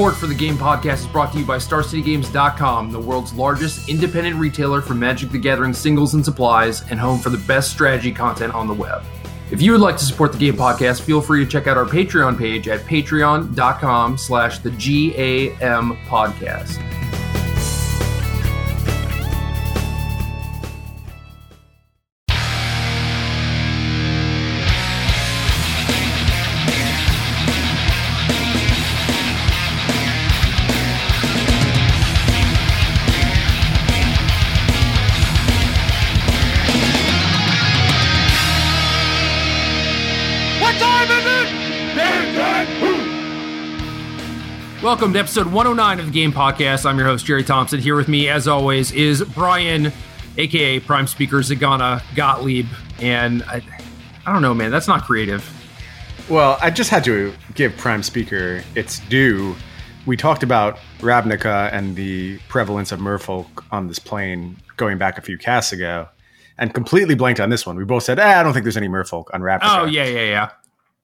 Support for the Game Podcast is brought to you by StarCityGames.com, the world's largest independent retailer for Magic the Gathering singles and supplies, and home for the best strategy content on the web. If you would like to support the Game Podcast, feel free to check out our Patreon page at patreon.com slash the GAM podcast. Welcome to episode 109 of the Game Podcast. I'm your host, Jerry Thompson. Here with me, as always, is Brian, aka Prime Speaker Zegana Gottlieb. And I, I don't know, man, that's not creative. Well, I just had to give Prime Speaker its due. We talked about Ravnica and the prevalence of merfolk on this plane going back a few casts ago, and completely blanked on this one. We both said, eh, I don't think there's any merfolk on Ravnica. Oh, yeah, yeah, yeah.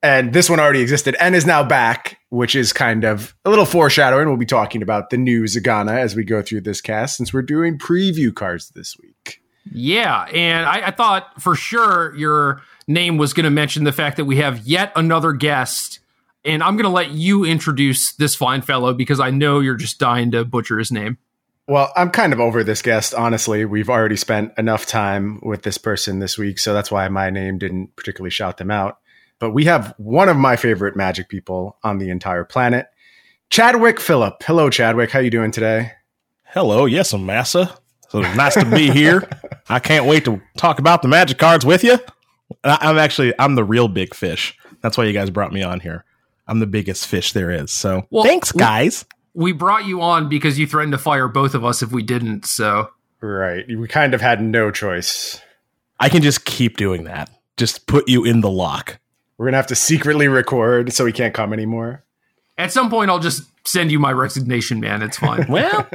And this one already existed and is now back, which is kind of a little foreshadowing. We'll be talking about the new Zegana as we go through this cast since we're doing preview cards this week. Yeah, and I, I thought for sure your name was going to mention the fact that we have yet another guest. And I'm going to let you introduce this fine fellow because I know you're just dying to butcher his name. Well, I'm kind of over this guest, honestly. We've already spent enough time with this person this week, so that's why my name didn't particularly shout them out. But we have one of my favorite magic people on the entire planet, Chadwick Phillip. Hello, Chadwick. How you doing today? Hello, yes, I'm Massa. So nice to be here. I can't wait to talk about the magic cards with you. I, I'm actually I'm the real big fish. That's why you guys brought me on here. I'm the biggest fish there is. So Well, thanks, we- guys. We brought you on because you threatened to fire both of us if we didn't. So Right. We kind of had no choice. I can just keep doing that. Just put you in the lock. We're going to have to secretly record so he can't come anymore. at some point, I'll just send you my resignation, man. It's fine. Well,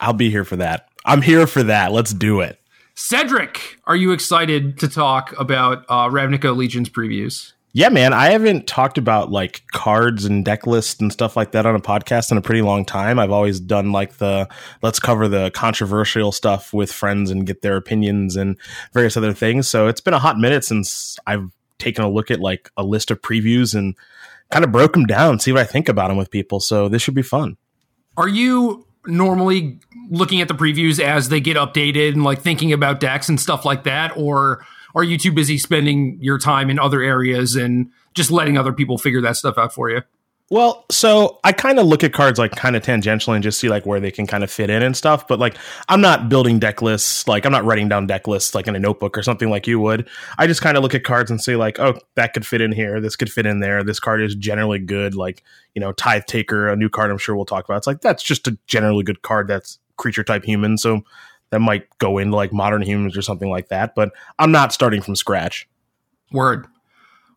I'll be here for that. I'm here for that. Let's do it. Cedric, are you excited to talk about uh, Ravnica Legion's previews? Yeah, man. I haven't talked about like cards and deck lists and stuff like that on a podcast in a pretty long time. I've always done like the let's cover the controversial stuff with friends and get their opinions and various other things. So it's been a hot minute since I've taken a look at like a list of previews and kind of broke them down, see what I think about them with people. So this should be fun. Are you normally looking at the previews as they get updated and like thinking about decks and stuff like that? Or are you too busy spending your time in other areas and just letting other people figure that stuff out for you? Well, so I kind of look at cards like kind of tangentially and just see like where they can kind of fit in and stuff. But like, I'm not building deck lists. Like, I'm not writing down deck lists like in a notebook or something like you would. I just kind of look at cards and say like, oh, that could fit in here. This could fit in there. This card is generally good. Like, you know, Tithe Taker, a new card I'm sure we'll talk about. It's like that's just a generally good card. That's creature type human. So that might go into like modern humans or something like that. But I'm not starting from scratch. Word.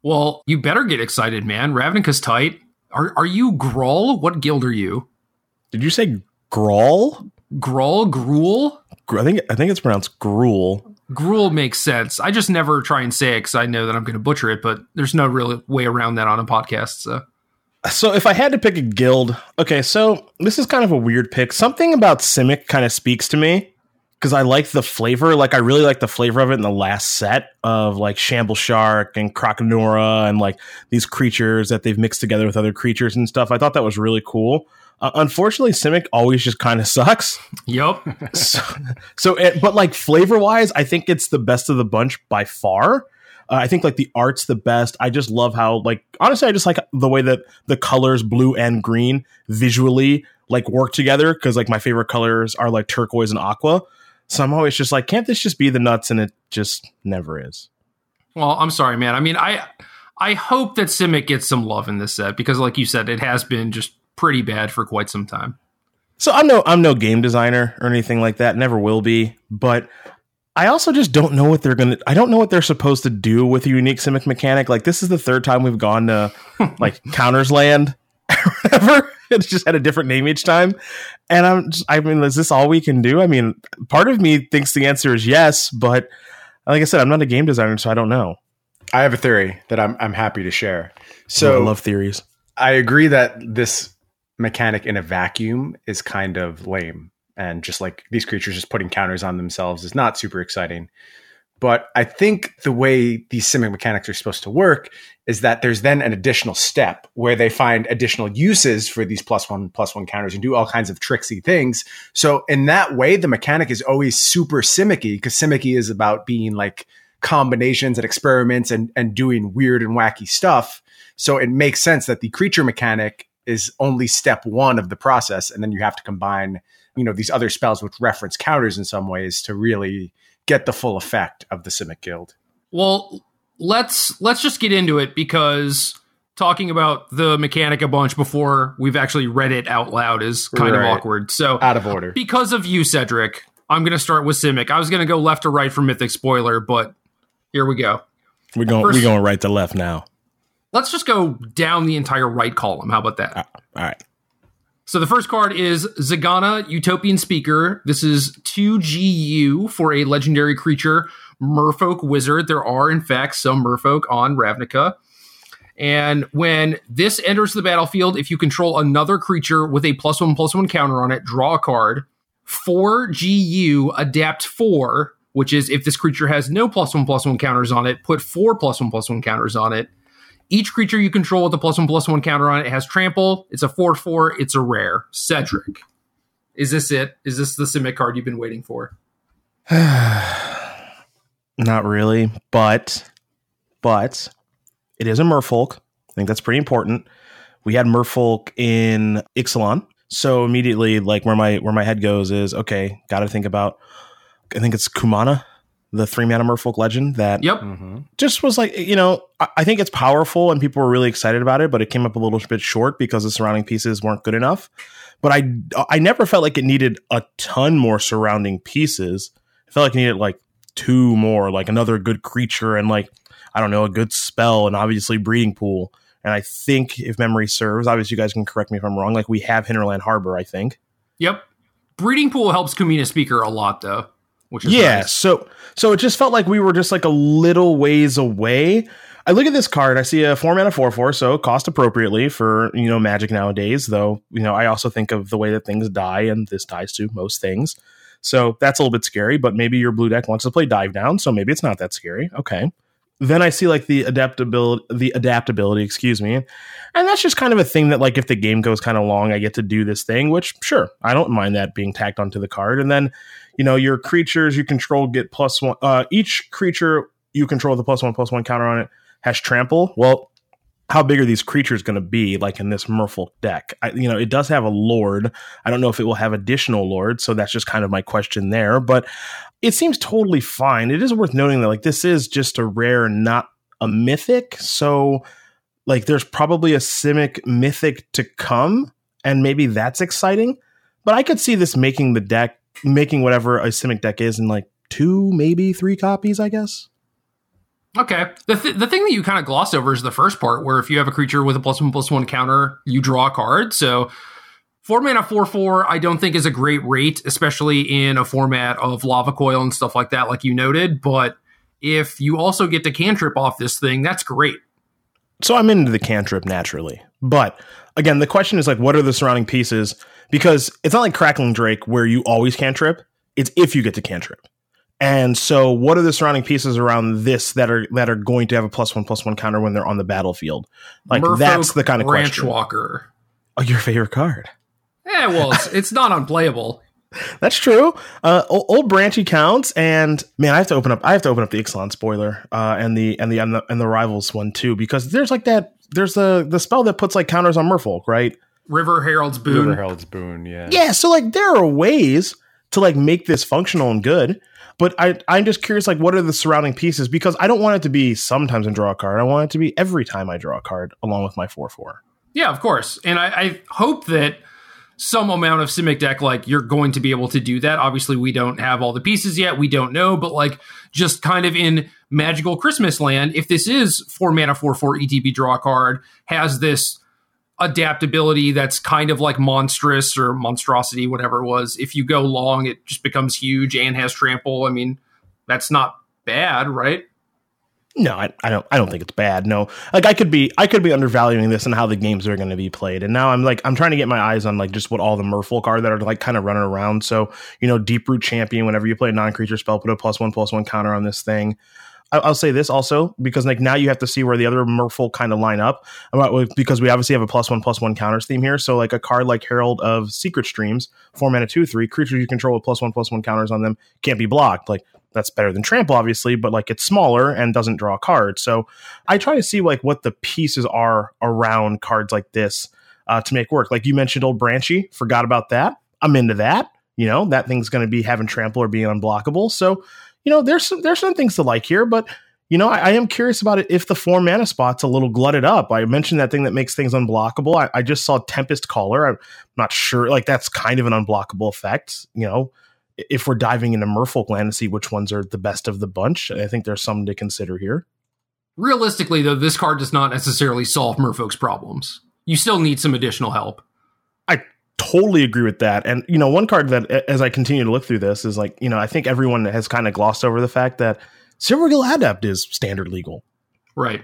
Well, you better get excited, man. Ravnica's tight. Are are you Groll? What guild are you? Did you say Grawl? Groll? Gruel? Gr- I think I think it's pronounced Gruel. Gruel makes sense. I just never try and say it because I know that I'm going to butcher it, but there's no real way around that on a podcast. So So if I had to pick a guild, okay, so this is kind of a weird pick. Something about Simic kind of speaks to me because I like the flavor. Like I really like the flavor of it in the last set of like Shambleshark and Crocanura and like these creatures that they've mixed together with other creatures and stuff. I thought that was really cool. Uh, unfortunately, Simic always just kind of sucks. Yep. so, so it, but like flavor wise, I think it's the best of the bunch by far. Uh, I think like the art's the best. I just love how like honestly, I just like the way that the colors blue and green visually like work together because like my favorite colors are like turquoise and aqua. So I'm always just like, can't this just be the nuts? And it just never is. Well, I'm sorry, man. I mean, I I hope that Simic gets some love in this set because, like you said, it has been just pretty bad for quite some time. So I'm no I'm no game designer or anything like that. Never will be. But I also just don't know what they're gonna. I don't know what they're supposed to do with a unique Simic mechanic. Like this is the third time we've gone to like Counters Land, or whatever. It's just had a different name each time, and I'm. Just, I mean, is this all we can do? I mean, part of me thinks the answer is yes, but like I said, I'm not a game designer, so I don't know. I have a theory that I'm I'm happy to share. So So I love theories. I agree that this mechanic in a vacuum is kind of lame. And just like these creatures just putting counters on themselves is not super exciting. But I think the way these simic mechanics are supposed to work is that there's then an additional step where they find additional uses for these plus one plus one counters and do all kinds of tricksy things. So in that way, the mechanic is always super simicky because simicky is about being like combinations and experiments and, and doing weird and wacky stuff. So it makes sense that the creature mechanic is only step one of the process. And then you have to combine, you know, these other spells which reference counters in some ways to really get the full effect of the Simic Guild. Well, let's let's just get into it because talking about the mechanic a bunch before we've actually read it out loud is kind right. of awkward. So out of order. Because of you, Cedric, I'm going to start with Simic. I was going to go left to right for Mythic Spoiler, but here we go. We're going. we we're going right to left now. Let's just go down the entire right column. How about that? Uh, all right. So the first card is Zegana Utopian Speaker. This is 2GU for a legendary creature, Merfolk Wizard. There are, in fact, some Merfolk on Ravnica. And when this enters the battlefield, if you control another creature with a plus one plus one counter on it, draw a card. 4GU adapt 4, which is if this creature has no plus one plus one counters on it, put four plus one plus one counters on it. Each creature you control with a plus one plus one counter on it has trample. It's a 4 4. It's a rare. Cedric. Is this it? Is this the Simic card you've been waiting for? Not really, but but it is a merfolk. I think that's pretty important. We had merfolk in Ixalan, so immediately like where my where my head goes is okay, got to think about I think it's Kumena the three mana merfolk legend that yep. Mm-hmm. just was like you know I, I, think it's powerful and people were really excited about it but it came up a little bit short because the surrounding pieces weren't good enough. But i i never felt like it needed a ton more surrounding pieces. I felt like it needed like two more like another good creature and like i don't know a good spell and obviously breeding pool. And i think if memory serves obviously you guys can correct me if i'm wrong like we have hinterland harbor i think. Yep. Breeding pool helps Kumena speaker a lot though which is yeah. Nice. So so it just felt like we were just like a little ways away. I look at this card, I see a four mana four four, so cost appropriately for you know magic nowadays. Though you know, I also think of the way that things die, and this dies to most things. So that's a little bit scary. But maybe your blue deck wants to play dive down, so maybe it's not that scary. Okay. Then I see like the adaptability, the adaptability, excuse me, and that's just kind of a thing that like if the game goes kind of long, I get to do this thing, which sure I don't mind that being tacked onto the card. And then you know your creatures you control get plus one. Uh, each creature you control the plus one plus one counter on it has trample. Well, how big are these creatures going to be like in this merfolk deck I, you know it does have a lord i don't know if it will have additional lords so that's just kind of my question there but it seems totally fine it is worth noting that like this is just a rare not a mythic so like there's probably a simic mythic to come and maybe that's exciting but i could see this making the deck making whatever a Simic deck is in like two, maybe three copies, I guess. Okay. The, th- the thing that you kind of gloss over is the first part, where if you have a creature with a plus one plus one counter, you draw a card. So four mana four four, I don't think is a great rate, especially in a format of lava coil and stuff like that, like you noted. But if you also get to cantrip off this thing, that's great. So I'm into the cantrip naturally, but again, the question is like, what are the surrounding pieces? Because it's not like Crackling Drake where you always cantrip. It's if you get to cantrip. And so, what are the surrounding pieces around this that are that are going to have a plus one plus one counter when they're on the battlefield? Like that's the kind of Branch question. Walker. Oh, your favorite card? Yeah, well, it's, it's not unplayable. That's true. Uh, old, old, branchy counts, and man, I have to open up. I have to open up the Ixalan spoiler uh, and the and the and the and the rivals one too because there's like that. There's the the spell that puts like counters on Merfolk, right? River Herald's Boon. River Herald's Boon, yeah. Yeah, so like there are ways to like make this functional and good. But I, I'm just curious, like, what are the surrounding pieces? Because I don't want it to be sometimes I draw a card. I want it to be every time I draw a card, along with my four four. Yeah, of course. And I, I hope that some amount of Simic deck, like you're going to be able to do that. Obviously, we don't have all the pieces yet. We don't know, but like just kind of in magical Christmas land, if this is four mana, four, four ETB draw card, has this adaptability that's kind of like monstrous or monstrosity, whatever it was. If you go long, it just becomes huge and has trample. I mean, that's not bad, right? No, I, I, don't. I don't think it's bad. No, like I could be, I could be undervaluing this and how the games are going to be played. And now I'm like, I'm trying to get my eyes on like just what all the Merfolk are that are like kind of running around. So you know, Deeproot Champion. Whenever you play a non-creature spell, put a plus one plus one counter on this thing. I'll say this also because like now you have to see where the other Merfolk kind of line up uh, about because we obviously have a plus one plus one counters theme here. So like a card like Herald of Secret Streams, four mana two three creatures you control with plus one plus one counters on them can't be blocked. Like that's better than trample obviously but like it's smaller and doesn't draw cards so i try to see like what the pieces are around cards like this uh, to make work like you mentioned old branchy forgot about that i'm into that you know that thing's going to be having trample or being unblockable so you know there's some there's some things to like here but you know, I, I, am curious about it if the four mana spot's a little glutted up. I mentioned that thing that makes things unblockable. I, I just saw Tempest Caller. I'm not sure, like that's kind of an unblockable effect. You know, if we're diving into Merfolk land to see which ones are the best of the bunch, I think there's some to consider here. Realistically, though, this card does not necessarily solve Merfolk's problems. You still need some additional help. I totally agree with that. And, you know, one card that, as I continue to look through this, is like, you know, I think everyone has kind of glossed over the fact that Silvergill Adept is standard legal. Right.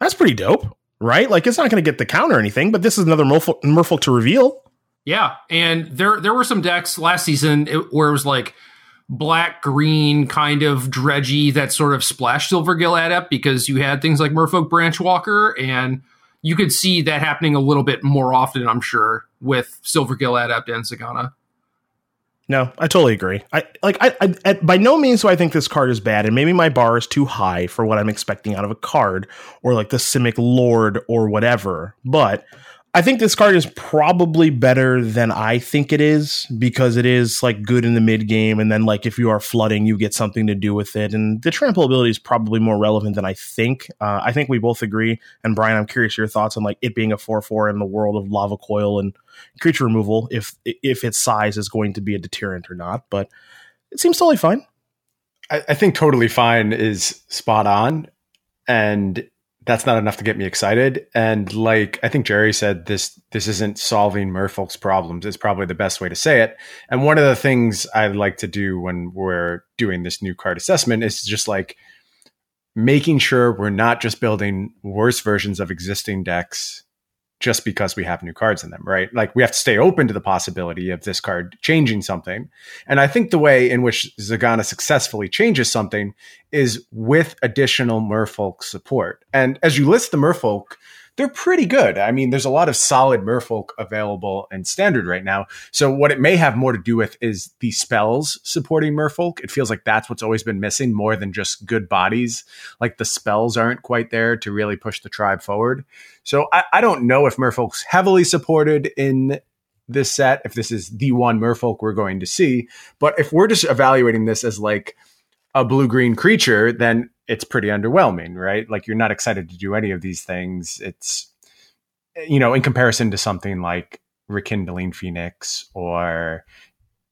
That's pretty dope, right? Like, it's not going to get the count or anything, but this is another Merfolk, Merfolk to reveal. Yeah, and there there were some decks last season where it was like black green kind of dredgy that sort of splashed Silvergill Adept because you had things like Merfolk Branchwalker and you could see that happening a little bit more often, I'm sure, with Silvergill Adept and Zegana. No, I totally agree. I like I, I at, by no means do I think this card is bad, and maybe my bar is too high for what I'm expecting out of a card or like the Simic Lord or whatever. But I think this card is probably better than I think it is because it is like good in the mid game, and then like if you are flooding, you get something to do with it. And the trample ability is probably more relevant than I think. Uh, I think we both agree. And Brian, I'm curious your thoughts on like it being a four four in the world of lava coil and creature removal, if if its size is going to be a deterrent or not. But it seems totally fine. I, I think totally fine is spot on, and that's not enough to get me excited. And like I think Jerry said, this this isn't solving Merfolk's problems. Is probably the best way to say it. And one of the things I like to do when we're doing this new card assessment is just like making sure we're not just building worse versions of existing decks just because we have new cards in them, right? Like we have to stay open to the possibility of this card changing something. And I think the way in which Zegana successfully changes something is with additional merfolk support. And as you list the merfolk, they're pretty good. I mean, there's a lot of solid merfolk available and standard right now. So what it may have more to do with is the spells supporting merfolk. It feels like that's what's always been missing more than just good bodies. Like the spells aren't quite there to really push the tribe forward. So I, I don't know if merfolk's heavily supported in this set, if this is the one merfolk we're going to see. But if we're just evaluating this as like a blue green creature, then it's pretty underwhelming, right? Like you're not excited to do any of these things. It's, you know, in comparison to something like Rekindling Phoenix or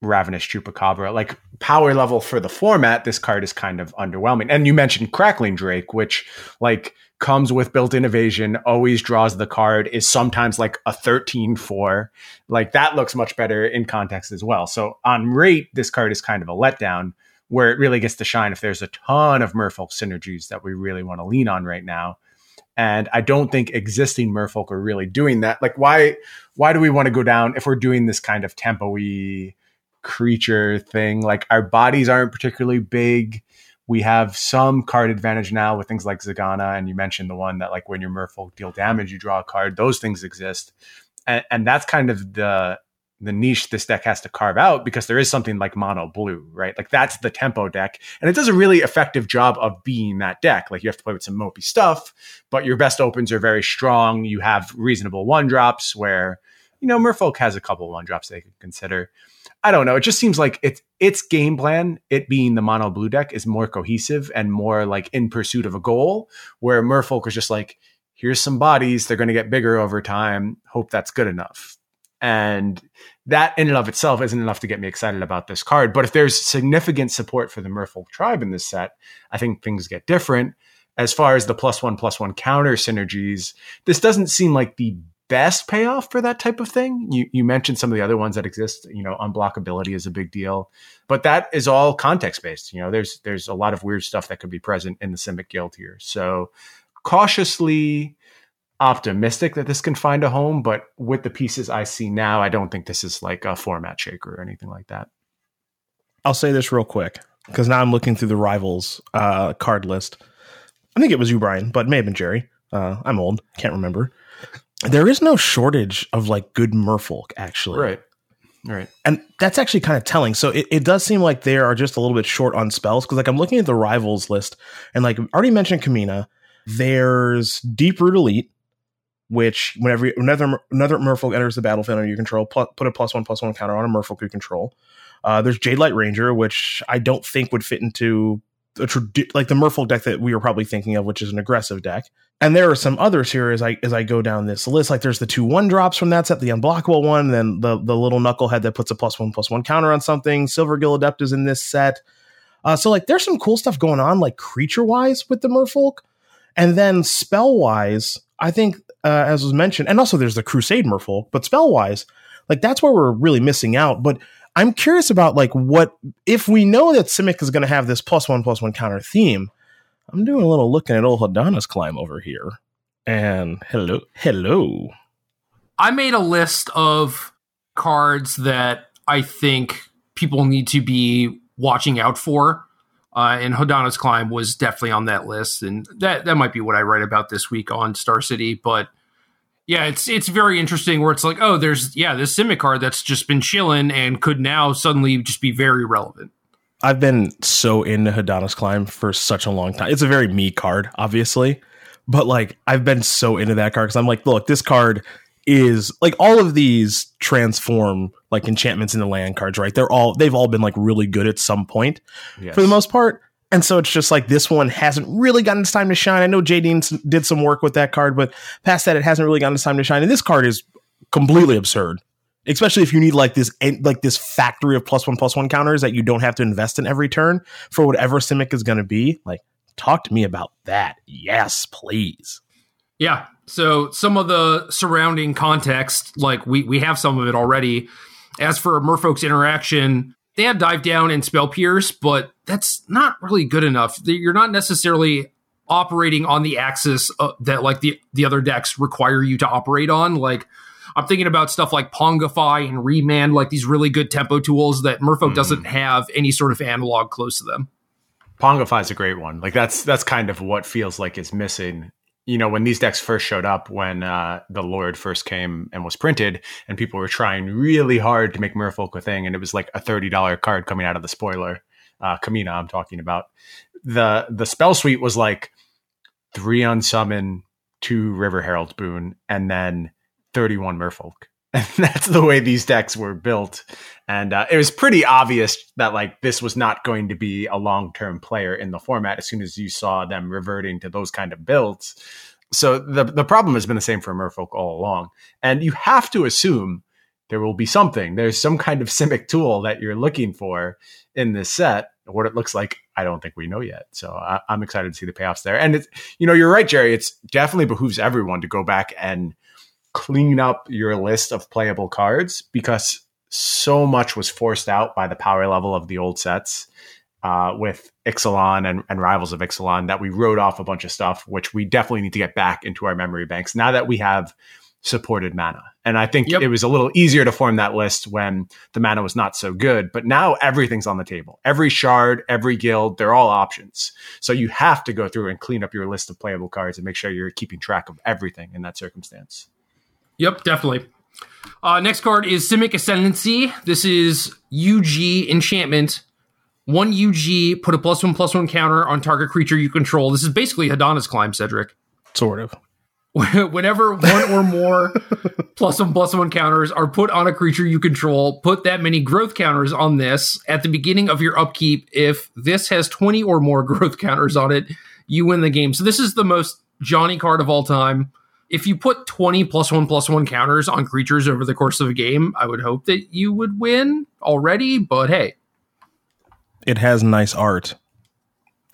Ravenous Chupacabra, like power level for the format, this card is kind of underwhelming. And you mentioned Crackling Drake, which like comes with built-in evasion, always draws the card, is sometimes like a 13-4. Like that looks much better in context as well. So on rate, this card is kind of a letdown where it really gets to shine if there's a ton of merfolk synergies that we really want to lean on right now. And I don't think existing merfolk are really doing that. Like why why do we want to go down if we're doing this kind of tempo-y creature thing? Like our bodies aren't particularly big. We have some card advantage now with things like Zegana, and you mentioned the one that like when your merfolk deal damage, you draw a card. Those things exist. And, and that's kind of the the niche this deck has to carve out because there is something like mono blue, right? Like that's the tempo deck. And it does a really effective job of being that deck. Like you have to play with some mopey stuff, but your best opens are very strong. You have reasonable one drops where, you know, Merfolk has a couple one drops they could consider. I don't know. It just seems like it's its game plan, it being the mono blue deck, is more cohesive and more like in pursuit of a goal, where Merfolk is just like, here's some bodies, they're going to get bigger over time. Hope that's good enough. And that in and of itself isn't enough to get me excited about this card. But if there's significant support for the Merfolk tribe in this set, I think things get different. As far as the plus one plus one counter synergies, this doesn't seem like the best payoff for that type of thing. You you mentioned some of the other ones that exist. You know, unblockability is a big deal, but that is all context based. You know, there's there's a lot of weird stuff that could be present in the Simic Guild here. So cautiously optimistic that this can find a home, but with the pieces I see now, I don't think this is like a format shaker or anything like that. I'll say this real quick because now I'm looking through the rivals uh, card list. I think it was you, Brian, but it may have been Jerry. Uh, I'm old, can't remember. There is no shortage of like good merfolk, actually. Right. Right. And that's actually kind of telling. So it, it does seem like they are just a little bit short on spells because like I'm looking at the rivals list and like already mentioned Kumena. There's Deeproot Elite, which whenever another another merfolk enters the battlefield under your control, put a plus one plus one counter on a merfolk you control. Uh, there's Jadelight Ranger, which I don't think would fit into a tradi- like the Merfolk deck that we were probably thinking of, which is an aggressive deck. And there are some others here as I as I go down this list. Like there's the two one drops from that set, the unblockable one, then the the little knucklehead that puts a plus one plus one counter on something. Silvergill Adept is in this set. Uh, so like there's some cool stuff going on, like creature wise with the Merfolk, and then spell wise, I think uh, as was mentioned, and also there's the Crusade Merfolk, but spell wise, like that's where we're really missing out. But I'm curious about like what if we know that Simic is going to have this plus one plus one counter theme I'm doing a little looking at old Hadana's climb over here. And hello, hello. I made a list of cards that I think people need to be watching out for. Uh, and Hadana's climb was definitely on that list, and that that might be what I write about this week on Star City. But yeah, it's it's very interesting where it's like, oh, there's yeah, this Simic card that's just been chilling and could now suddenly just be very relevant. I've been so into Hadana's Climb for such a long time. It's a very me card, obviously, but like I've been so into that card because I'm like, look, this card is like all of these transform like enchantments into land cards, right? They're all they've all been like really good at some point yes. for the most part. And so it's just like this one hasn't really gotten its time to shine. I know JD did some work with that card, but past that, it hasn't really gotten its time to shine. And this card is completely absurd especially if you need like this like this factory of plus one plus one counters that you don't have to invest in every turn for whatever simic is going to be like talk to me about that yes please yeah so some of the surrounding context like we we have some of it already as for merfolk's interaction they have dive down and spell pierce but that's not really good enough you're not necessarily operating on the axis uh, that like the the other decks require you to operate on like I'm thinking about stuff like Pongify and Remand, like these really good tempo tools that Merfolk mm. doesn't have any sort of analog close to them. Pongify is a great one. Like that's that's kind of what feels like is missing. You know, when these decks first showed up, when uh, the Lord first came and was printed, and people were trying really hard to make Merfolk a thing, and it was like a thirty dollar card coming out of the spoiler. Uh, Kumena, I'm talking about. The the spell suite was like three unsummon, two River Herald boon, and then 31 merfolk. And that's the way these decks were built. And uh, it was pretty obvious that like this was not going to be a long term player in the format as soon as you saw them reverting to those kind of builds. So the the problem has been the same for merfolk all along. And you have to assume there will be something. There's some kind of simic tool that you're looking for in this set. What it looks like, I don't think we know yet. So I, am excited to see the payoffs there. And it's, you know, you're right, Jerry. It's definitely behooves everyone to go back and clean up your list of playable cards because so much was forced out by the power level of the old sets uh, with Ixalan and, and, Rivals of Ixalan that we wrote off a bunch of stuff, which we definitely need to get back into our memory banks now that we have supported mana. And I think yep. it was a little easier to form that list when the mana was not so good. But now everything's on the table. Every shard, every guild, they're all options. So you have to go through and clean up your list of playable cards and make sure you're keeping track of everything in that circumstance. Yep, definitely. Uh, next card is Simic Ascendancy. This is UG enchantment. One UG, put a plus one plus one counter on target creature you control. This is basically Hadana's climb, Cedric. Sort of. Whenever one or more plus one plus one counters are put on a creature you control, put that many growth counters on this at the beginning of your upkeep. If this has 20 or more growth counters on it, you win the game. So this is the most Johnny card of all time if you put 20 plus one plus one counters on creatures over the course of a game, I would hope that you would win already, but hey. It has nice art.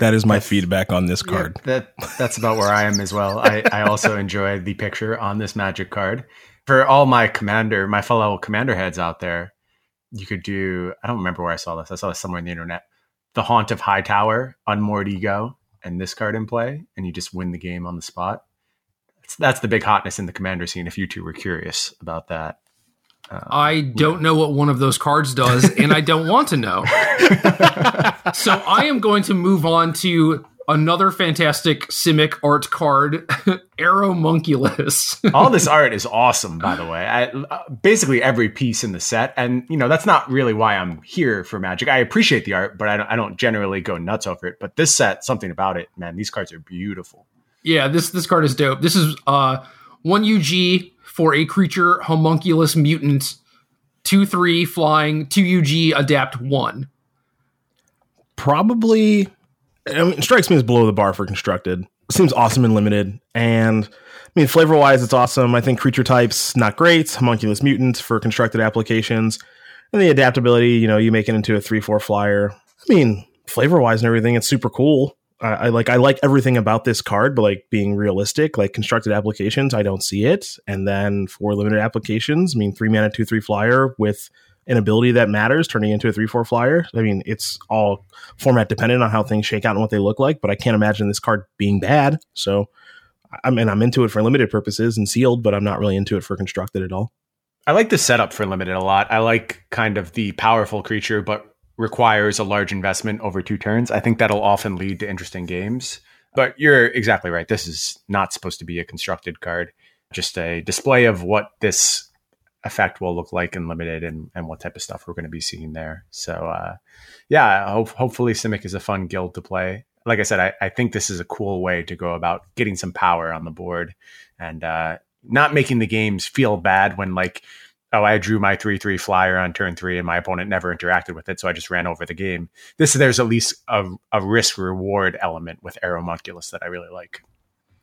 That is my that's, feedback on this card. Yeah, that that's about where I am as well. I, I also enjoy the picture on this magic card. For all my commander, my fellow commander heads out there, you could do I don't remember where I saw this. I saw this somewhere in the internet. The Haunt of Hightower, Unmoored Ego, and this card in play, and you just win the game on the spot. That's, the big hotness in the commander scene. If you two were curious about that, uh, I don't know what one of those cards does, and I don't want to know. so I am going to move on to another fantastic Simic art card, Aeromunculus. All this art is awesome, by the way. I, uh, basically every piece in the set, and you know that's not really why I'm here for Magic. I appreciate the art, but I don't, I don't generally go nuts over it. But this set, something about it, man. These cards are beautiful. Yeah, this this card is dope. This is uh one UG for a creature homunculus mutant, two three flying, two UG adapt one. Probably, I mean, strikes me as below the bar for constructed. Seems awesome and limited, and I mean, flavor wise, it's awesome. I think creature types not great. Homunculus mutant for constructed applications, and the adaptability. You know, you make it into a three four flyer. I mean, flavor wise and everything, it's super cool. I, I, like I like everything about this card, but like being realistic, like constructed applications, I don't see it. And then for limited applications, I mean, three mana, two three flyer with an ability that matters, turning into a three four flyer. I mean, it's all format dependent on how things shake out and what they look like. But I can't imagine this card being bad. So, I mean, I'm into it for limited purposes and sealed, but I'm not really into it for constructed at all. I like the setup for limited a lot. I like kind of the powerful creature, but requires a large investment over two turns, I think that'll often lead to interesting games. But you're exactly right. This is not supposed to be a constructed card, just a display of what this effect will look like in limited and, and what type of stuff we're going to be seeing there. So, uh, yeah, hope, hopefully Simic is a fun guild to play. Like I said, I, I, think this is a cool way to go about getting some power on the board and uh, not making the games feel bad when like oh, I drew my 3 3 flyer on turn three and my opponent never interacted with it. So I just ran over the game. This, there's at least a, a risk reward element with Aeromunculus that I really like.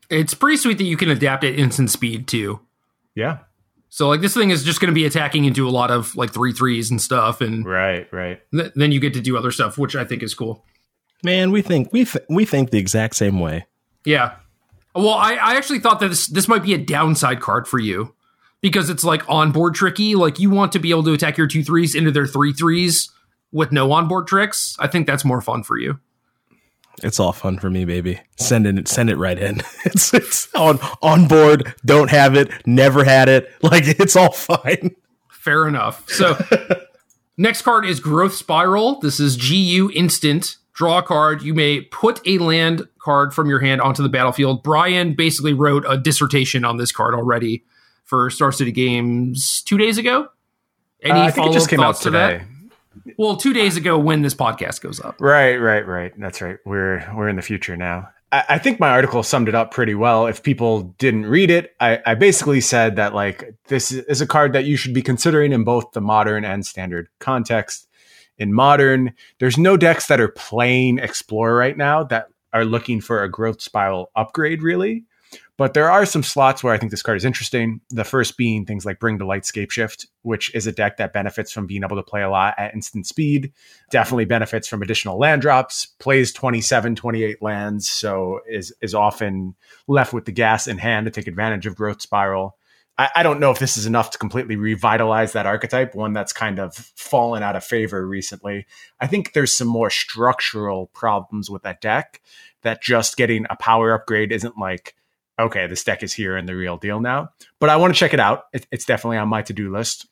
It's pretty sweet that you can adapt at instant speed too. Yeah. So like this thing is just going to be attacking into a lot of like three threes and stuff, and right, right. Th- then you get to do other stuff, which I think is cool. Man, we think we th- we think the exact same way. Yeah. Well, I, I actually thought that this this might be a downside card for you because it's like onboard tricky. Like you want to be able to attack your two threes into their three threes with no onboard tricks. I think that's more fun for you. It's all fun for me, baby. Send it, send it right in. It's it's on on board. Don't have it. Never had it. Like it's all fine. Fair enough. So next card is Growth Spiral. This is GU instant. Draw a card. You may put a land card from your hand onto the battlefield. Brian basically wrote a dissertation on this card already for Star City Games two days ago. Any uh, I think it just came out today. To well, two days ago when this podcast goes up. Right, right, right. That's right. We're we're in the future now. I, I think my article summed it up pretty well. If people didn't read it, I, I basically said that like this is a card that you should be considering in both the modern and standard context. In modern, there's no decks that are playing Explore right now that are looking for a growth spiral upgrade, really. But there are some slots where I think this card is interesting. The first being things like Bring to Light Scapeshift, which is a deck that benefits from being able to play a lot at instant speed, definitely benefits from additional land drops, plays 27, 28 lands, so is, is often left with the gas in hand to take advantage of Growth Spiral. I, I don't know if this is enough to completely revitalize that archetype, one that's kind of fallen out of favor recently. I think there's some more structural problems with that deck that just getting a power upgrade isn't like okay, this deck is here and the real deal now. But I want to check it out. It, it's definitely on my to do list.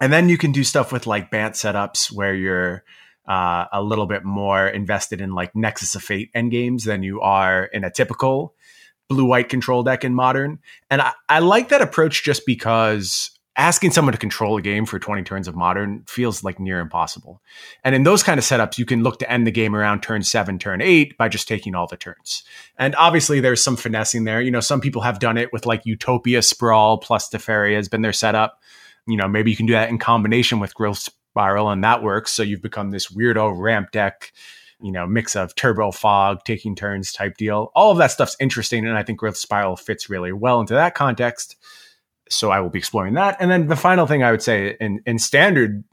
And then you can do stuff with like Bant setups where you're uh, a little bit more invested in like Nexus of Fate end games than you are in a typical blue white control deck in modern. And I, I like that approach just because asking someone to control a game for 20 turns of modern feels like near impossible. And in those kind of setups, you can look to end the game around turn seven, turn eight by just taking all the turns. And obviously there's some finessing there. You know, some people have done it with like Utopia Sprawl plus Teferi has been their setup. You know, maybe you can do that in combination with Growth Spiral and that works. So you've become this weirdo ramp deck you know, mix of turbo fog, taking turns type deal. All of that stuff's interesting. And I think Growth Spiral fits really well into that context so I will be exploring that. And then the final thing I would say in, in standard,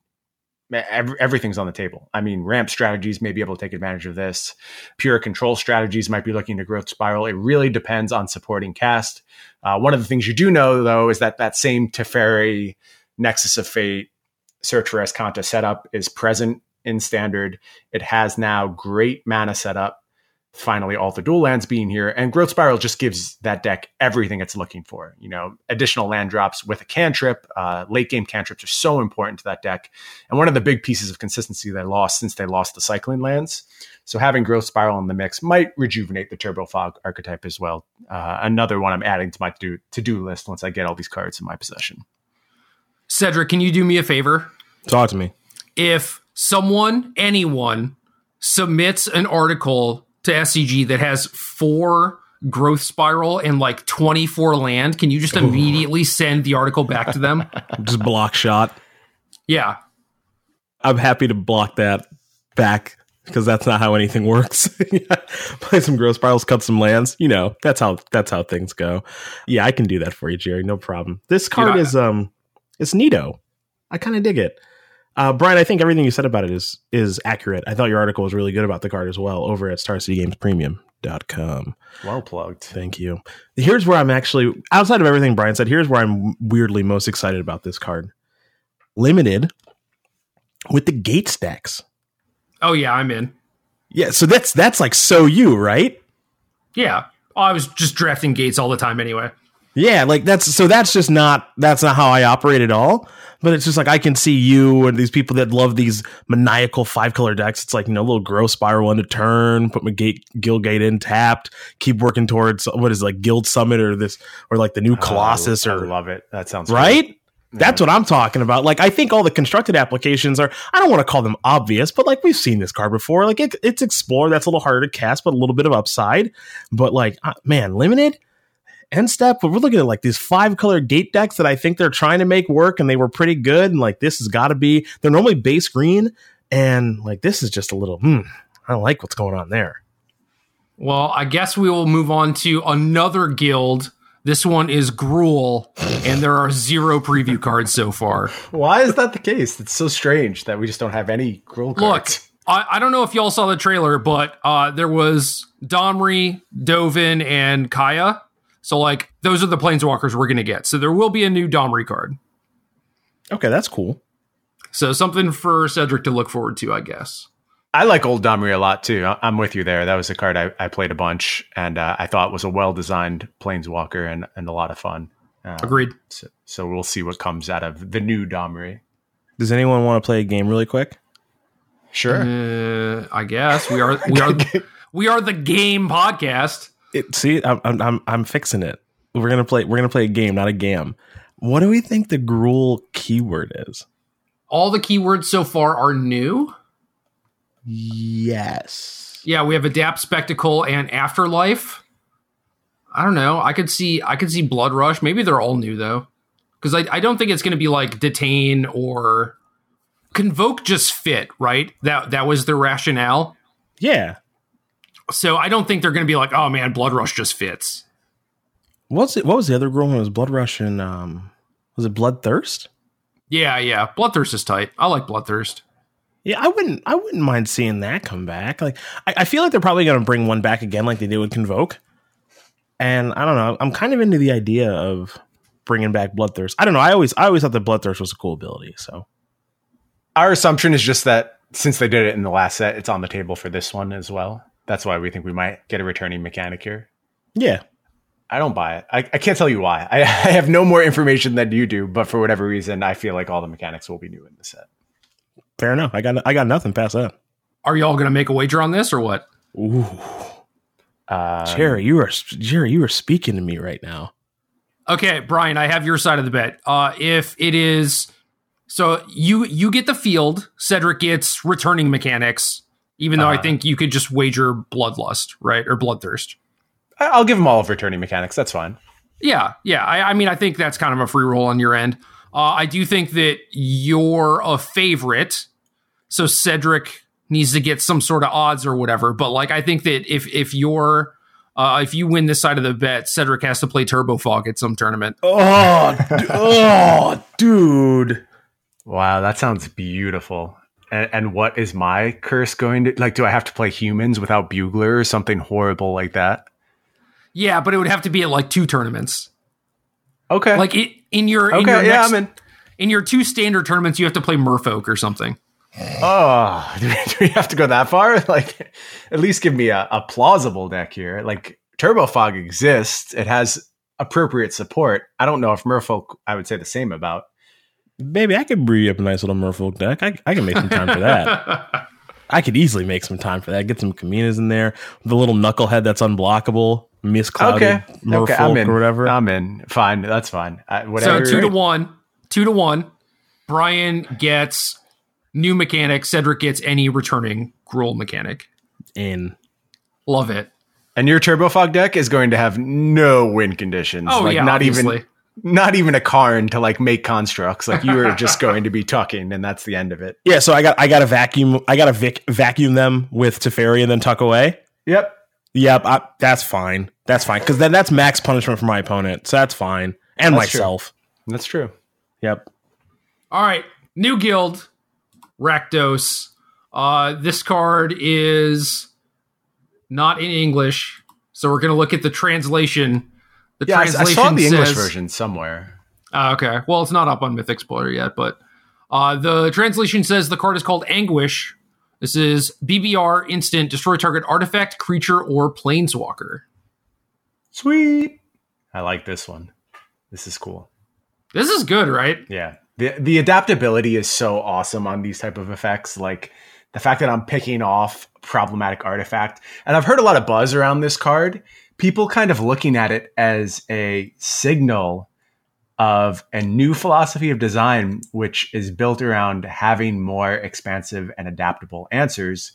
every, everything's on the table. I mean, ramp strategies may be able to take advantage of this. Pure control strategies might be looking to growth spiral. It really depends on supporting cast. Uh, one of the things you do know, though, is that that same Teferi Nexus of Fate Search for Azcanta setup is present in standard. It has now great mana setup finally all the dual lands being here and growth spiral just gives that deck everything it's looking for. You know additional land drops with a cantrip uh, late game cantrips are so important to that deck and one of the big pieces of consistency they lost since they lost the cycling lands. So having growth spiral in the mix might rejuvenate the turbo fog archetype as well. Uh, another one i'm adding to my to-do list once i get all these cards in my possession. Cedric can you do me a favor? Talk to me. If someone anyone submits an article to SCG that has four growth spiral and like 24 land, can you just immediately send the article back to them? just block shot. Yeah. I'm happy to block that back because that's not how anything works. Play some growth spirals, cut some lands. You know, that's how that's how things go. Yeah, I can do that for you, Jerry. No problem. This card is um it's neato. I kind of dig it. Uh, Brian, I think everything you said about it is is accurate. I thought your article was really good about the card as well over at StarCityGamesPremium.com. Well plugged. Thank you. Here's where I'm actually outside of everything Brian said. Here's where I'm weirdly most excited about this card. Limited with the gate stacks. Oh yeah, I'm in. Yeah, so that's that's like so you, right? Yeah. Oh, I was just drafting gates all the time anyway. Yeah, like that's so that's just not that's not how I operate at all. But it's just like I can see you and these people that love these maniacal five color decks. It's like you know, a little growth spiral into turn, put my gate guild gate in tapped, keep working towards what is it, like guild summit or this or like the new colossus oh, or I love it. That sounds right. Great. That's what I'm talking about. Like, I think all the constructed applications are, I don't want to call them obvious, but like we've seen this card before. Like, it, it's Explore, that's a little harder to cast, but a little bit of upside. But like, uh, man, limited, end step, but we're looking at like these five color gate decks that I think they're trying to make work and they were pretty good. And like this has got to be, they're normally base green. And like this is just a little, hmm, I don't like what's going on there. Well, I guess we will move on to another guild. This one is Gruul, and there are zero preview cards so far. Why is that the case? It's so strange that we just don't have any Gruul cards. Look, I, I don't know if y'all saw the trailer, but uh, there was Domri, Dovin, and Kaya so like those are the planeswalkers we're going to get. So there will be a new Domri card. Okay, that's cool. So something for Cedric to look forward to, I guess. I like old Domri a lot too. I'm with you there. That was a card I, I played a bunch, and uh, I thought was a well designed planeswalker and, and a lot of fun. Um, Agreed. So, so, we'll see what comes out of the new Domri. Does anyone want to play a game really quick? Sure. Uh, I guess we are we are we are the game podcast. It, see, I'm, I'm I'm fixing it. We're gonna play. We're gonna play a game, not a gam. What do we think the Gruul keyword is? All the keywords so far are new. Yes. Yeah, we have adapt, spectacle, and afterlife. I don't know. I could see. I could see Bloodrush. Maybe they're all new though, because I, I don't think it's going to be like detain or convoke. Just fit right. That that was the rationale. Yeah. So I don't think they're going to be like, oh man, Bloodrush just fits. What's it? What was the other girl? It was Bloodrush and um, was it Bloodthirst? Yeah, yeah. Bloodthirst is tight. I like Bloodthirst. Yeah, I wouldn't. I wouldn't mind seeing that come back. Like, I, I feel like they're probably going to bring one back again, like they did with Convoke. And I don't know. I'm kind of into the idea of bringing back Bloodthirst. I don't know. I always, I always thought that Bloodthirst was a cool ability. So, our assumption is just that since they did it in the last set, it's on the table for this one as well. That's why we think we might get a returning mechanic here. Yeah. I don't buy it. I, I can't tell you why. I, I have no more information than you do, but for whatever reason, I feel like all the mechanics will be new in the set. Fair enough. I got I got nothing past that. Are y'all going to make a wager on this or what? Ooh. Um, Jerry, you are Jerry, you are speaking to me right now. Okay, Brian, I have your side of the bet. Uh, if it is so you you get the field, Cedric gets returning mechanics, even though uh, I think you could just wager bloodlust, right, or bloodthirst. I'll give them all of returning mechanics. That's fine. Yeah, yeah. I, I mean, I think that's kind of a free roll on your end. Uh, I do think that you're a favorite, so Cedric needs to get some sort of odds or whatever. But like, I think that if if you're uh, if you win this side of the bet, Cedric has to play Turbo Fog at some tournament. Oh, d- oh, dude. Wow, that sounds beautiful. And, and what is my curse going to like? Do I have to play humans without bugler or something horrible like that? Yeah, but it would have to be at like two tournaments. Okay, Like it, in your in okay, your yeah, next, I'm in. in your two standard tournaments, you have to play Merfolk or something. Oh, do we, do we have to go that far? Like, at least give me a, a plausible deck here. Like, Turbo Fog exists; it has appropriate support. I don't know if Merfolk. I would say the same about. Baby, I could brew you up a nice little Merfolk deck. I, I can make some time for that. I could easily make some time for that. Get some Kumenas in there. The little knucklehead that's unblockable, Miss Clouded Okay, Merfolk okay, I'm in. or whatever. I'm in. Fine, that's fine. I, so two to one, two to one. Brian gets new mechanic. Cedric gets any returning Gruul mechanic. in. Love it. And your Turbo Fog deck is going to have no win conditions. Oh like yeah, not obviously. even not even a Karn to like make constructs. Like you are just going to be tucking, and that's the end of it. Yeah, so I got I got to vacuum I got to vic, vacuum them with Teferi and then tuck away. Yep. Yep, I, that's fine. That's fine because then that's max punishment for my opponent, so that's fine, and That's true. myself. That's true. Yep. All right, new guild, Rakdos. Uh, this card is not in English, so we're gonna look at the translation. The Yeah, I, I saw the English says- version somewhere. Uh, okay, well, it's not up on Mythic Spoiler yet, but uh, the translation says the card is called Anguish. This is BBR instant destroy target artifact, creature, or planeswalker. Sweet. I like this one. This is cool. This is good, right? Yeah. The the adaptability is so awesome on these type of effects. Like the fact that I'm picking off problematic artifact. And I've heard a lot of buzz around this card. People kind of looking at it as a signal of a new philosophy of design, which is built around having more expansive and adaptable answers,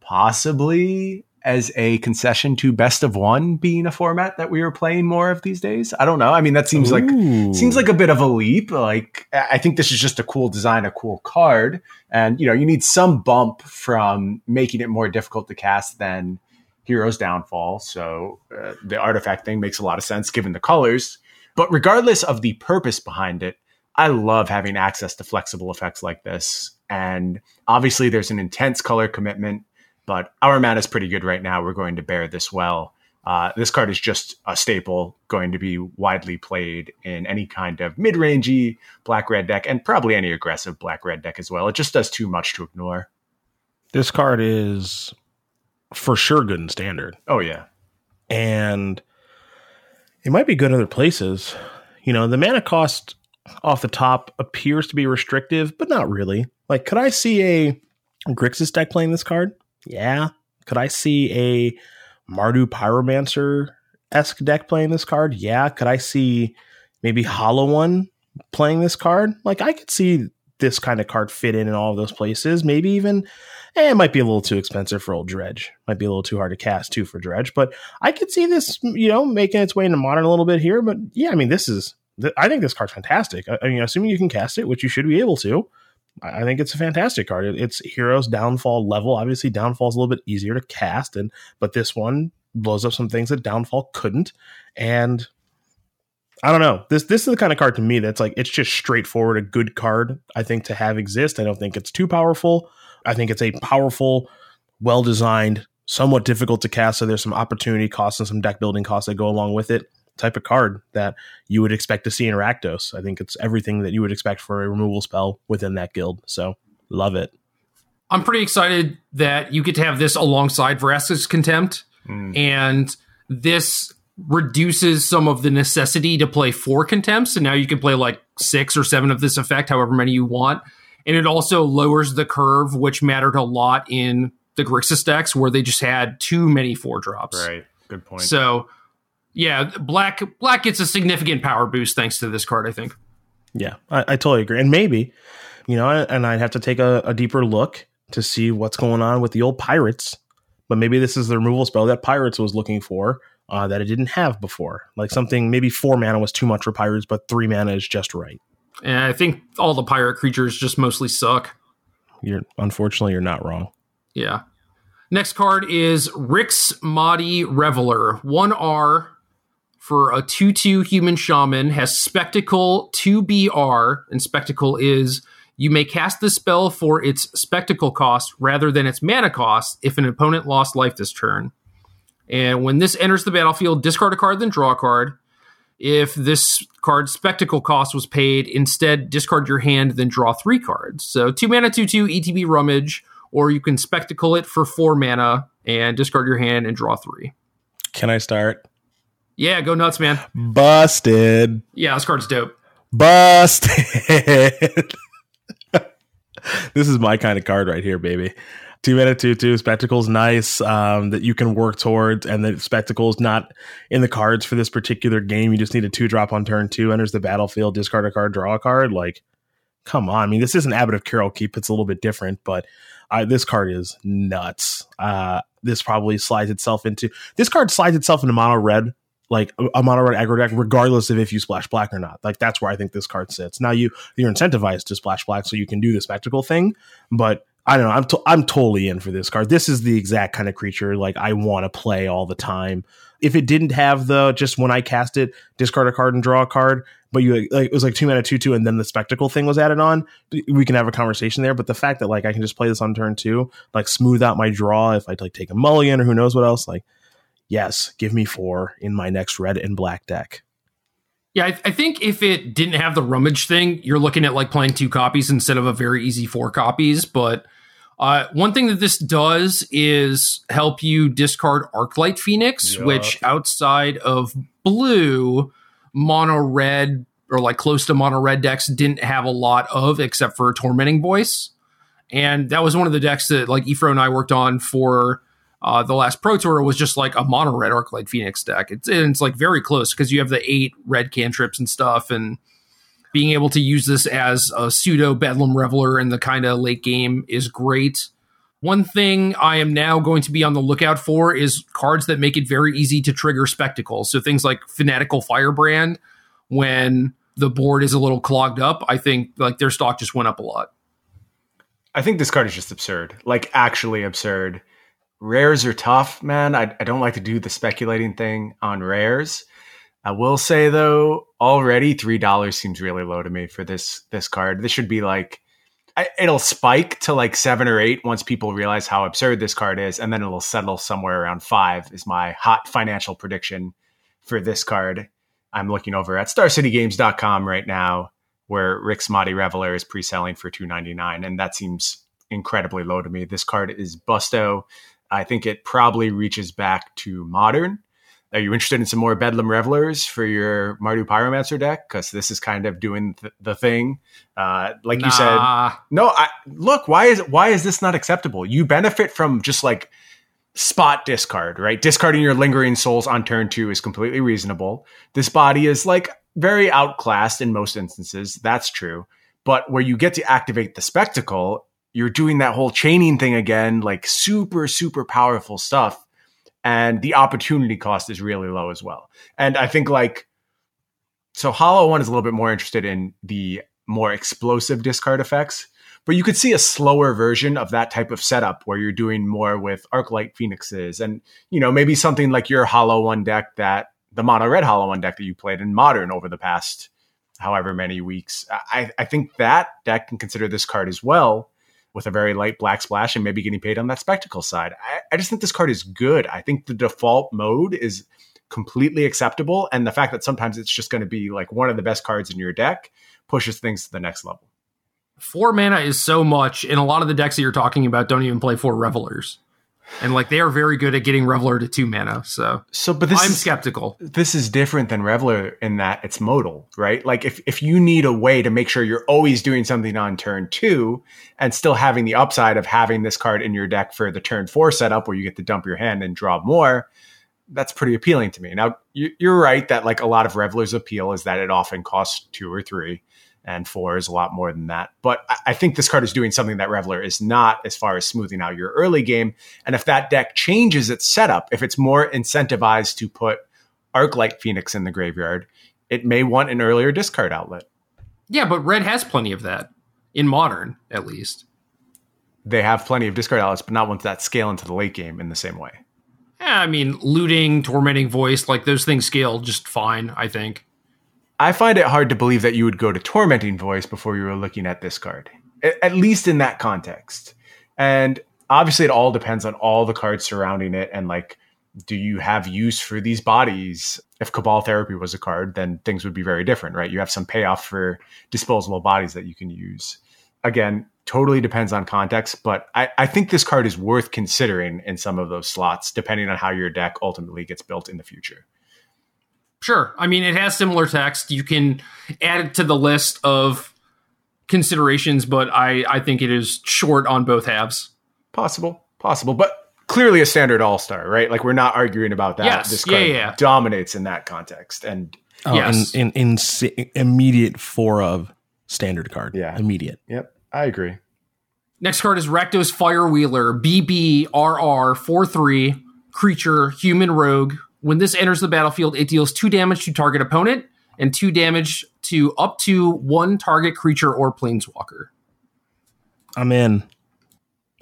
possibly as a concession to best of one being a format that we are playing more of these days. I don't know. I mean, that seems like seems like a bit of a leap. Like I I think this is just a cool design, a cool card, and you know you need some bump from making it more difficult to cast than Hero's Downfall. So uh, the artifact thing makes a lot of sense given the colors. But regardless of the purpose behind it, I love having access to flexible effects like this. And obviously, there's an intense color commitment, but our mana is pretty good right now. We're going to bear this well. Uh, this card is just a staple, going to be widely played in any kind of mid rangey black red deck and probably any aggressive black red deck as well. It just does too much to ignore. this card is for sure good in standard. Oh, yeah. and it might be good in other places. You know, the mana cost off the top appears to be restrictive, but not really. Like, could I see a Grixis deck playing this card? Yeah. Could I see a Mardu Pyromancer esque deck playing this card? Yeah. Could I see maybe Hollow One playing this card? Like, I could see this kind of card fit in in all of those places. Maybe even, eh, it might be a little too expensive for old Dredge. Might be a little too hard to cast too for Dredge, but I could see this, you know, making its way into modern a little bit here. But yeah, I mean, this is, I think this card's fantastic. I, mean, assuming you can cast it, which you should be able to, I think it's a fantastic card. It- It's Hero's Downfall level. Obviously, Downfall is a little bit easier to cast, and but this one blows up some things that Downfall couldn't. And I don't know. This this is the kind of card to me that's like it's just straightforward, a good card. I think to have exist. I don't think it's too powerful. I think it's a powerful, well designed, somewhat difficult to cast. So there's some opportunity costs and some deck building costs that go along with it. Type of card that you would expect to see in Rakdos. I think it's everything that you would expect for a removal spell within that guild. So love it. I'm pretty excited that you get to have this alongside Vraska's Contempt, Mm. and this reduces some of the necessity to play four contempts, and now you can play like six or seven of this effect, however many you want. And it also lowers the curve, which mattered a lot in the Grixis decks, where they just had too many four drops. Right. Good point. So, yeah, black black gets a significant power boost thanks to this card. I think. Yeah, I, I totally agree. And maybe, you know, and I'd have to take a, a deeper look to see what's going on with the old pirates. But maybe this is the removal spell that pirates was looking for uh, that it didn't have before. Like something, maybe four mana was too much for pirates, but three mana is just right. And I think all the pirate creatures just mostly suck. You're unfortunately you're not wrong. Yeah. Next card is Rix Maadi Reveler. 1R for a 2 2 human shaman, has Spectacle 2BR, and Spectacle is You may cast the spell for its spectacle cost rather than its mana cost if an opponent lost life this turn. And when this enters the battlefield, discard a card, then draw a card. If this card's spectacle cost was paid, instead discard your hand, then draw three cards. So two mana, two two, ETB Rummage, or you can spectacle it for four mana and discard your hand and draw three. Can I start? Yeah, go nuts, man. Busted. Yeah, this card's dope. Busted. this is my kind of card right here, baby. Two mana, two, two. Spectacle's nice um, that you can work towards, and the spectacle's not in the cards for this particular game. You just need a two drop on turn two, enters the battlefield, discard a card, draw a card. Like, come on. I mean, this isn't Abbot of Keral Keep. It's a little bit different, but I, this card is nuts. Uh, this probably slides itself into this card slides itself into mono red like a mono red aggro deck, regardless of if you splash black or not. Like that's where I think this card sits. Now you you're incentivized to splash black, so you can do the spectacle thing. But I don't know. I'm to- I'm totally in for this card. This is the exact kind of creature like I want to play all the time. If it didn't have the just when I cast it, discard a card and draw a card, but you like it was like two mana two two, and then the spectacle thing was added on. We can have a conversation there. But the fact that like I can just play this on turn two, like smooth out my draw if I like take a mulligan or who knows what else, like yes, give me four in my next red and black deck. Yeah, I, I, think if it didn't have the rummage thing, you're looking at like playing two copies instead of a very easy four copies. But uh, one thing that this does is help you discard Arclight Phoenix, yeah. which outside of blue, mono red or like close to mono red decks didn't have a lot of, except for Tormenting Voice. And that was one of the decks that like Ephro and I worked on for uh, the last Pro Tour was just like a mono red Arclight Phoenix deck. It's it's like very close because you have the eight red cantrips and stuff, and being able to use this as a pseudo Bedlam Reveler in the kind of late game is great. One thing I am now going to be on the lookout for is cards that make it very easy to trigger spectacles. So things like Fanatical Firebrand, when the board is a little clogged up, I think like their stock just went up a lot. I think this card is just absurd, like actually absurd rares are tough, man. I, I don't like to do the speculating thing on rares. I will say though, already three dollars seems really low to me for this this card. This should be like I, it'll spike to like seven or eight once people realize how absurd this card is, and then it'll settle somewhere around five. Is my hot financial prediction for this card. I'm looking over at StarCityGames.com right now, where Rix Maadi Reveler is pre-selling for two ninety nine, and that seems incredibly low to me. This card is busto. I think it probably reaches back to modern. Are you interested in some more Bedlam Revelers for your Mardu Pyromancer deck? Because this is kind of doing th- the thing. Uh, like nah. you said, no. I, look, why is why is this not acceptable? You benefit from just like spot discard, right? Discarding your lingering souls on turn two is completely reasonable. This body is like very outclassed in most instances. That's true. But where you get to activate the spectacle you're doing that whole chaining thing again, like super, super powerful stuff. And the opportunity cost is really low as well. And I think like, so Hollow One is a little bit more interested in the more explosive discard effects, but you could see a slower version of that type of setup where you're doing more with Arclight Phoenixes and, you know, maybe something like your Hollow One deck that the mono red Hollow One deck that you played in Modern over the past however many weeks. I, I think that deck can consider this card as well with a very light black splash and maybe getting paid on that spectacle side. I, I just think this card is good. I think the default mode is completely acceptable. And the fact that sometimes it's just going to be like one of the best cards in your deck pushes things to the next level. Four mana is so much, and a lot of the decks that you're talking about don't even play four revelers and like they are very good at getting Reveler to two mana. So, so but this I'm is, skeptical. This is different than Reveler in that it's modal, right? Like if if you need a way to make sure you're always doing something on turn two and still having the upside of having this card in your deck for the turn four setup where you get to dump your hand and draw more, that's pretty appealing to me. Now you're right that like a lot of Reveler's appeal is that it often costs two or three and four is a lot more than that. But I think this card is doing something that Reveler is not as far as smoothing out your early game. And if that deck changes its setup, if it's more incentivized to put Arclight Phoenix in the graveyard, it may want an earlier discard outlet. Yeah, but Red has plenty of that in modern, at least. They have plenty of discard outlets, but not ones that scale into the late game in the same way. Yeah, I mean, looting, tormenting voice, like those things scale just fine, I think. I find it hard to believe that you would go to tormenting voice before you were looking at this card. at least in that context. And obviously, it all depends on all the cards surrounding it and like, do you have use for these bodies? If Cabal Therapy was a card, then things would be very different, right? You have some payoff for disposable bodies that you can use. Again, totally depends on context, but I, I think this card is worth considering in some of those slots, depending on how your deck ultimately gets built in the future. Sure. I mean, it has similar text. You can add it to the list of considerations, but I, I think it is short on both halves. Possible, possible, but clearly a standard all star, right? Like we're not arguing about that. Yes. This card yeah, yeah. dominates in that context, and oh, yes. in, in, in immediate four of standard card. Yeah, immediate. Yep, I agree. Next card is Rakdos Firewheeler, BBRR 4 3, creature, human rogue. When this enters the battlefield, it deals two damage to target opponent and two damage to up to one target creature or planeswalker. I'm in.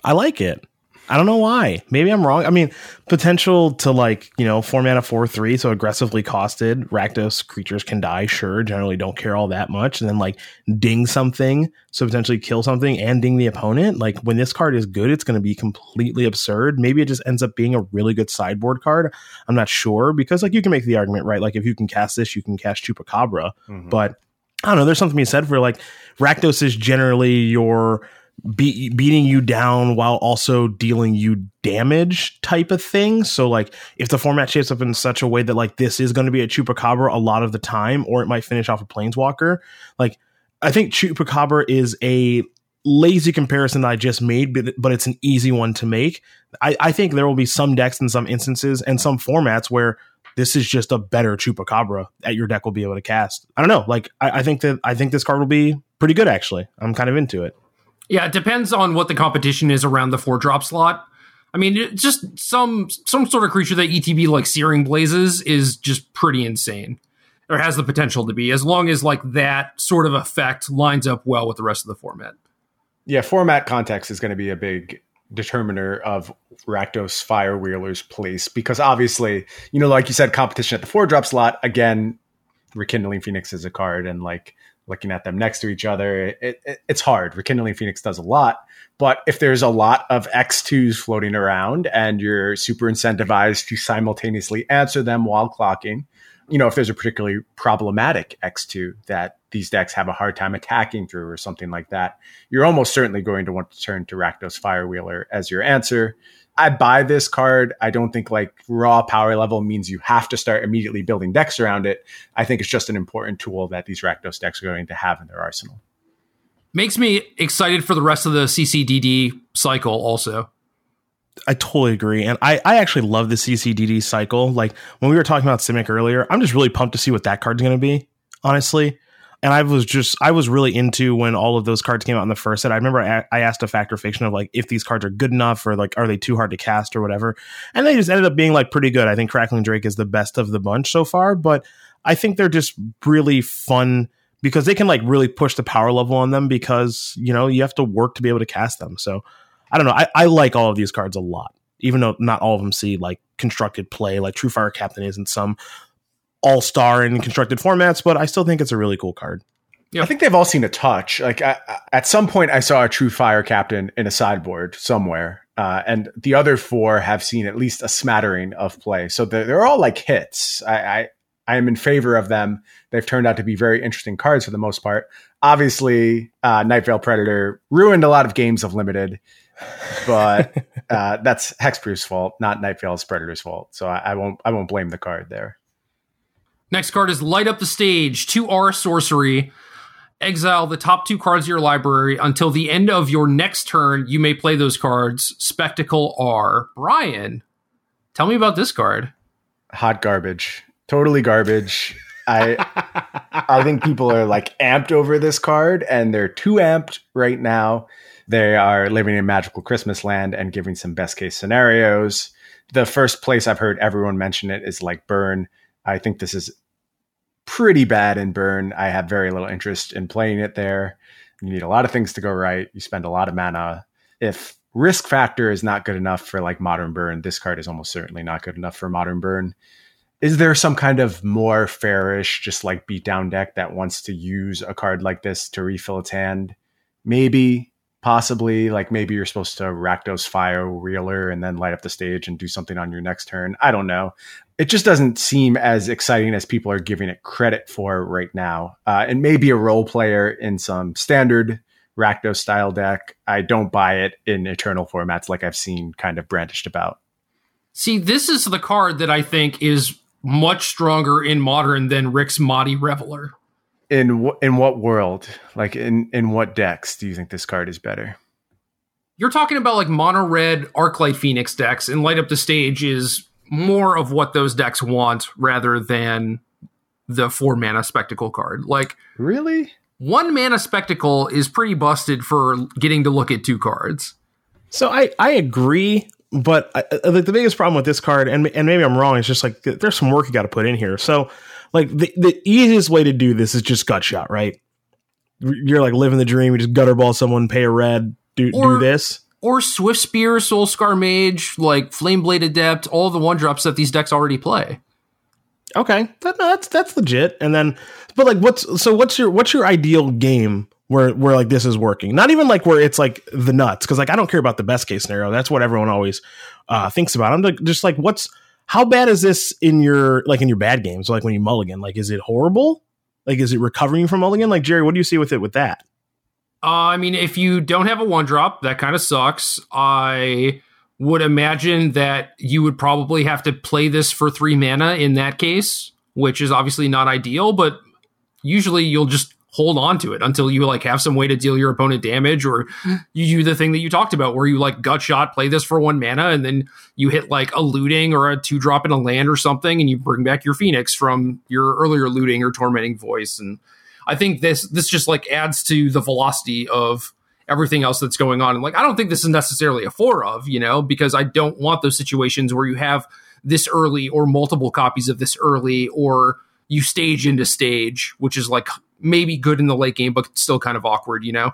I like it. I don't know why. Maybe I'm wrong. I mean, potential to like, you know, four mana, four, three, so aggressively costed. Rakdos creatures can die, sure. Generally don't care all that much. And then like ding something, so potentially kill something and ding the opponent. Like when this card is good, it's going to be completely absurd. Maybe it just ends up being a really good sideboard card. I'm not sure because like you can make the argument, right? Like if you can cast this, you can cast Chupacabra. Mm-hmm. But I don't know. There's something to be said for like Rakdos is generally your be- beating you down while also dealing you damage type of thing. So like if the format shapes up in such a way that like this is going to be a Chupacabra a lot of the time, or it might finish off a Planeswalker, like I think Chupacabra is a lazy comparison that I just made, but, but it's an easy one to make. I, I think there will be some decks in some instances and some formats where this is just a better Chupacabra that your deck will be able to cast. I don't know. Like I, I think that I think this card will be pretty good actually. I'm kind of into it. Yeah, it depends on what the competition is around the four drop slot. I mean, just some some sort of creature that ETB like Searing Blazes is just pretty insane, or has the potential to be, as long as like that sort of effect lines up well with the rest of the format. Yeah, format context is going to be a big determiner of Rakdos Firewheeler's place because obviously, you know, like you said, competition at the four drop slot again. Rekindling Phoenix is a card, and like looking at them next to each other. It, it, it's hard. Rekindling Phoenix does a lot, but if there's a lot of X2s floating around and you're super incentivized to simultaneously answer them while clocking, you know, if there's a particularly problematic X2 that these decks have a hard time attacking through or something like that, you're almost certainly going to want to turn to Rakdos Firewheeler as your answer. I buy this card. I don't think like raw power level means you have to start immediately building decks around it. I think it's just an important tool that these Rakdos decks are going to have in their arsenal. Makes me excited for the rest of the CCDD cycle also. I totally agree. And I, I actually love the CCDD cycle. Like when we were talking about Simic earlier, I'm just really pumped to see what that card's going to be, honestly and I was just I was really into when all of those cards came out in the first set. I remember I, I asked a Fact or Fiction of like if these cards are good enough or like are they too hard to cast or whatever, and they just ended up being like pretty good. I think Crackling Drake is the best of the bunch so far, but I think they're just really fun because they can like really push the power level on them because you know you have to work to be able to cast them. So I don't know. I, I like all of these cards a lot, even though not all of them see like constructed play like True Fire Captain is in some all star in constructed formats, but I still think it's a really cool card. Yep. I think they've all seen a touch. Like I, at some point, I saw a True Fire Captain in a sideboard somewhere, uh, and the other four have seen at least a smattering of play. So they're, they're all like hits. I, I I am in favor of them. They've turned out to be very interesting cards for the most part. Obviously, uh, Night Veil Predator ruined a lot of games of limited, but uh, that's Hexproof's fault, not Night Veil's Predator's fault. So I, I won't I won't blame the card there. Next card is Light Up the Stage, 2R sorcery. Exile the top two cards of your library until the end of your next turn. You may play those cards. Spectacle R. Brian, tell me about this card. Hot garbage. Totally garbage. I I think people are like amped over this card and they're too amped right now. They are living in magical Christmas land and giving some best case scenarios. The first place I've heard everyone mention it is like burn. I think this is pretty bad in burn. I have very little interest in playing it there. You need a lot of things to go right. You spend a lot of mana. If risk factor is not good enough for like modern burn, this card is almost certainly not good enough for modern burn. Is there some kind of more fairish, just like beatdown deck that wants to use a card like this to refill its hand? maybe, possibly, like maybe you're supposed to Rakdos Firewheeler and then light up the stage and do something on your next turn. I don't know. It just doesn't seem as exciting as people are giving it credit for right now. Uh, and maybe a role player in some standard Rakdos style deck. I don't buy it in Eternal formats like I've seen kind of brandished about. See, this is the card that I think is much stronger in modern than Rix Maadi Reveler. In w- in what world, like in in what decks, do you think this card is better? You're talking about like mono red Arclight Phoenix decks, and Light Up the Stage is more of what those decks want rather than the four mana spectacle card. Like, really, one mana spectacle is pretty busted for getting to look at two cards. So I I agree, but I, uh, I, the biggest problem with this card, and and maybe I'm wrong, is just like there's some work you got to put in here. So like the, the easiest way to do this is just gut shot, right? You're like living the dream. You just gutter ball someone, pay a red, do or, do this. Or Swift Spear, Soul Scar Mage, like Flame Blade Adept, all the one drops that these decks already play. Okay, that, no, that's that's legit. And then, but like, what's so? What's your what's your ideal game where where like this is working? Not even like where it's like the nuts, because like I don't care about the best case scenario. That's what everyone always uh, thinks about. I'm just like, what's how bad is this in your like in your bad games? Like when you mulligan, like is it horrible? Like is it recovering from mulligan? Like Jerry, what do you see with it with that? Uh, I mean, if you don't have a one drop, that kind of sucks. I would imagine that you would probably have to play this for three mana in that case, which is obviously not ideal, but usually you'll just hold on to it until you like have some way to deal your opponent damage or you do the thing that you talked about where you like gut shot play this for one mana and then you hit like a looting or a two drop in a land or something and you bring back your phoenix from your earlier looting or tormenting voice and i think this this just like adds to the velocity of everything else that's going on and like i don't think this is necessarily a four of you know because i don't want those situations where you have this early or multiple copies of this early or you stage into stage which is like maybe good in the late game, but still kind of awkward, you know?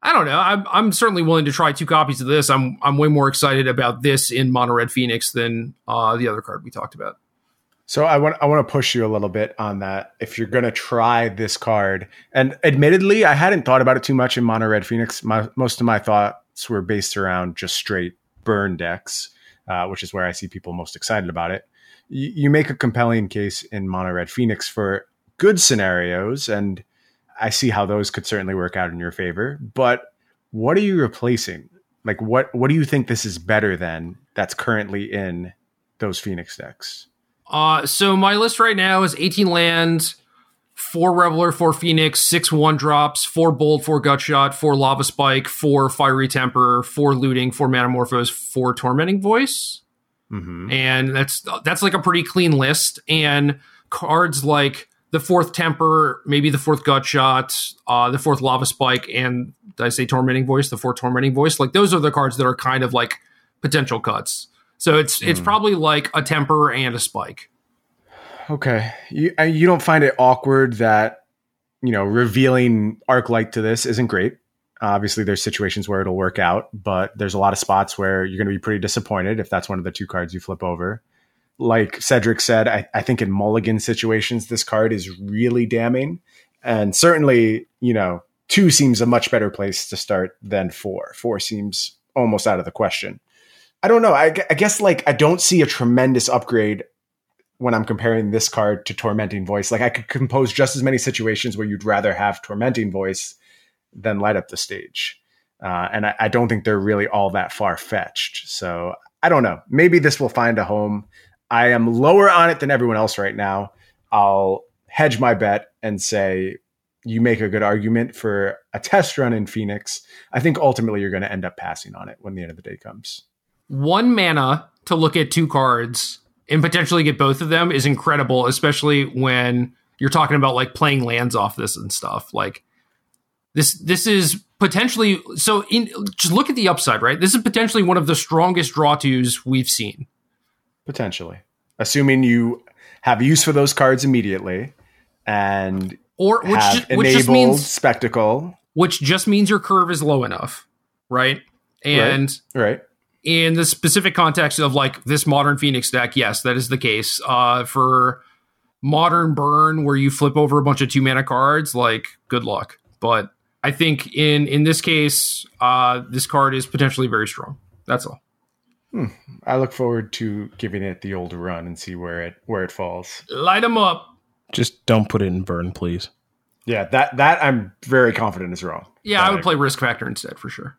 I don't know. I'm, I'm certainly willing to try two copies of this. I'm I'm way more excited about this in Mono Red Phoenix than uh, the other card we talked about. So I want I want to push you a little bit on that. If you're gonna try this card, and admittedly, I hadn't thought about it too much in Mono Red Phoenix. My, most of my thoughts were based around just straight burn decks, uh, which is where I see people most excited about it. You, you make a compelling case in Mono Red Phoenix for good scenarios, and I see how those could certainly work out in your favor. But what are you replacing? Like what what do you think this is better than that's currently in those Phoenix decks? Uh so my list right now is 18 lands, four Reveler, four Phoenix, six one drops, four Bold, four Gutshot, four Lava Spike, four Fiery Temper, four Looting, four Manamorphose, four Tormenting Voice. Mm-hmm. And that's that's like a pretty clean list. And cards like the fourth temper, maybe the fourth gut shot, uh, the fourth lava spike, and did I say tormenting voice? The fourth tormenting voice. Like those are the cards that are kind of like potential cuts. So it's it's hmm. probably like a temper and a spike. Okay, you you don't find it awkward that you know revealing arc light to this isn't great. Obviously, there's situations where it'll work out, but there's a lot of spots where you're going to be pretty disappointed if that's one of the two cards you flip over like Cedric said, I, I, think in mulligan situations, this card is really damning. And certainly, you know, two seems a much better place to start than four. Four seems almost out of the question. I don't know. I, I guess like I don't see a tremendous upgrade when I'm comparing this card to Tormenting Voice. Like I could compose just as many situations where you'd rather have Tormenting Voice than light up the stage. Uh, and I, I don't think they're really all that far fetched. So I don't know. Maybe this will find a home I am lower on it than everyone else right now. I'll hedge my bet and say you make a good argument for a test run in Phoenix. I think ultimately you're going to end up passing on it when the end of the day comes. One mana to look at two cards and potentially get both of them is incredible, especially when you're talking about like playing lands off this and stuff. Like this, this is potentially so. In just look at the upside, right? This is potentially one of the strongest draw twos we've seen potentially, assuming you have use for those cards immediately and or which, just, which just means spectacle, which just means your curve is low enough, right? And right. right. In the specific context of like this modern Phoenix deck, yes, that is the case. Uh, for modern burn, where you flip over a bunch of two mana cards, like good luck. But I think in in this case, uh, this card is potentially very strong. That's all. Hmm. I look forward to giving it the old run and see where it where it falls. Light them up. Just don't put it in burn, please. Yeah, that that I'm very confident is wrong. Yeah, I would play risk factor instead for sure.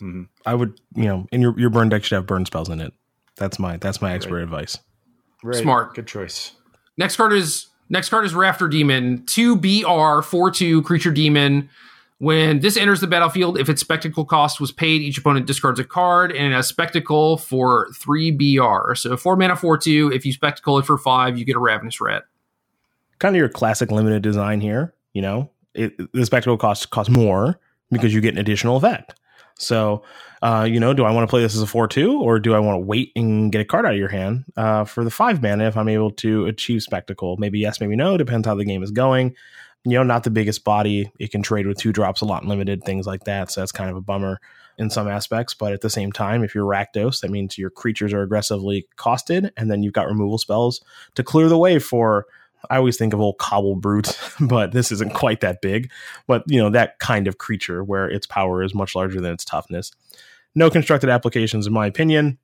Mm-hmm. I would, you know, in your your burn deck should have burn spells in it. That's my that's my expert advice. Right. Smart. Good choice. Next card is next card is Rafter Demon, two BR four two creature demon. When this enters the battlefield, if its spectacle cost was paid, each opponent discards a card and a spectacle for three BR. So four mana four two. If you spectacle it for five, you get a Ravenous Rat. Kind of your classic limited design here. You know, it, the spectacle cost costs more because you get an additional effect. So, uh, you know, do I want to play this as a four two, or do I want to wait and get a card out of your hand uh, for the five mana if I'm able to achieve spectacle? Maybe yes, maybe no. Depends how the game is going. You know, not the biggest body. It can trade with two drops a lot limited things like that. So that's kind of a bummer in some aspects. But at the same time, if you're Rakdos, that means your creatures are aggressively costed, and then you've got removal spells to clear the way for. I always think of old Cobble Brute, but this isn't quite that big. But you know that kind of creature where its power is much larger than its toughness. No constructed applications, in my opinion.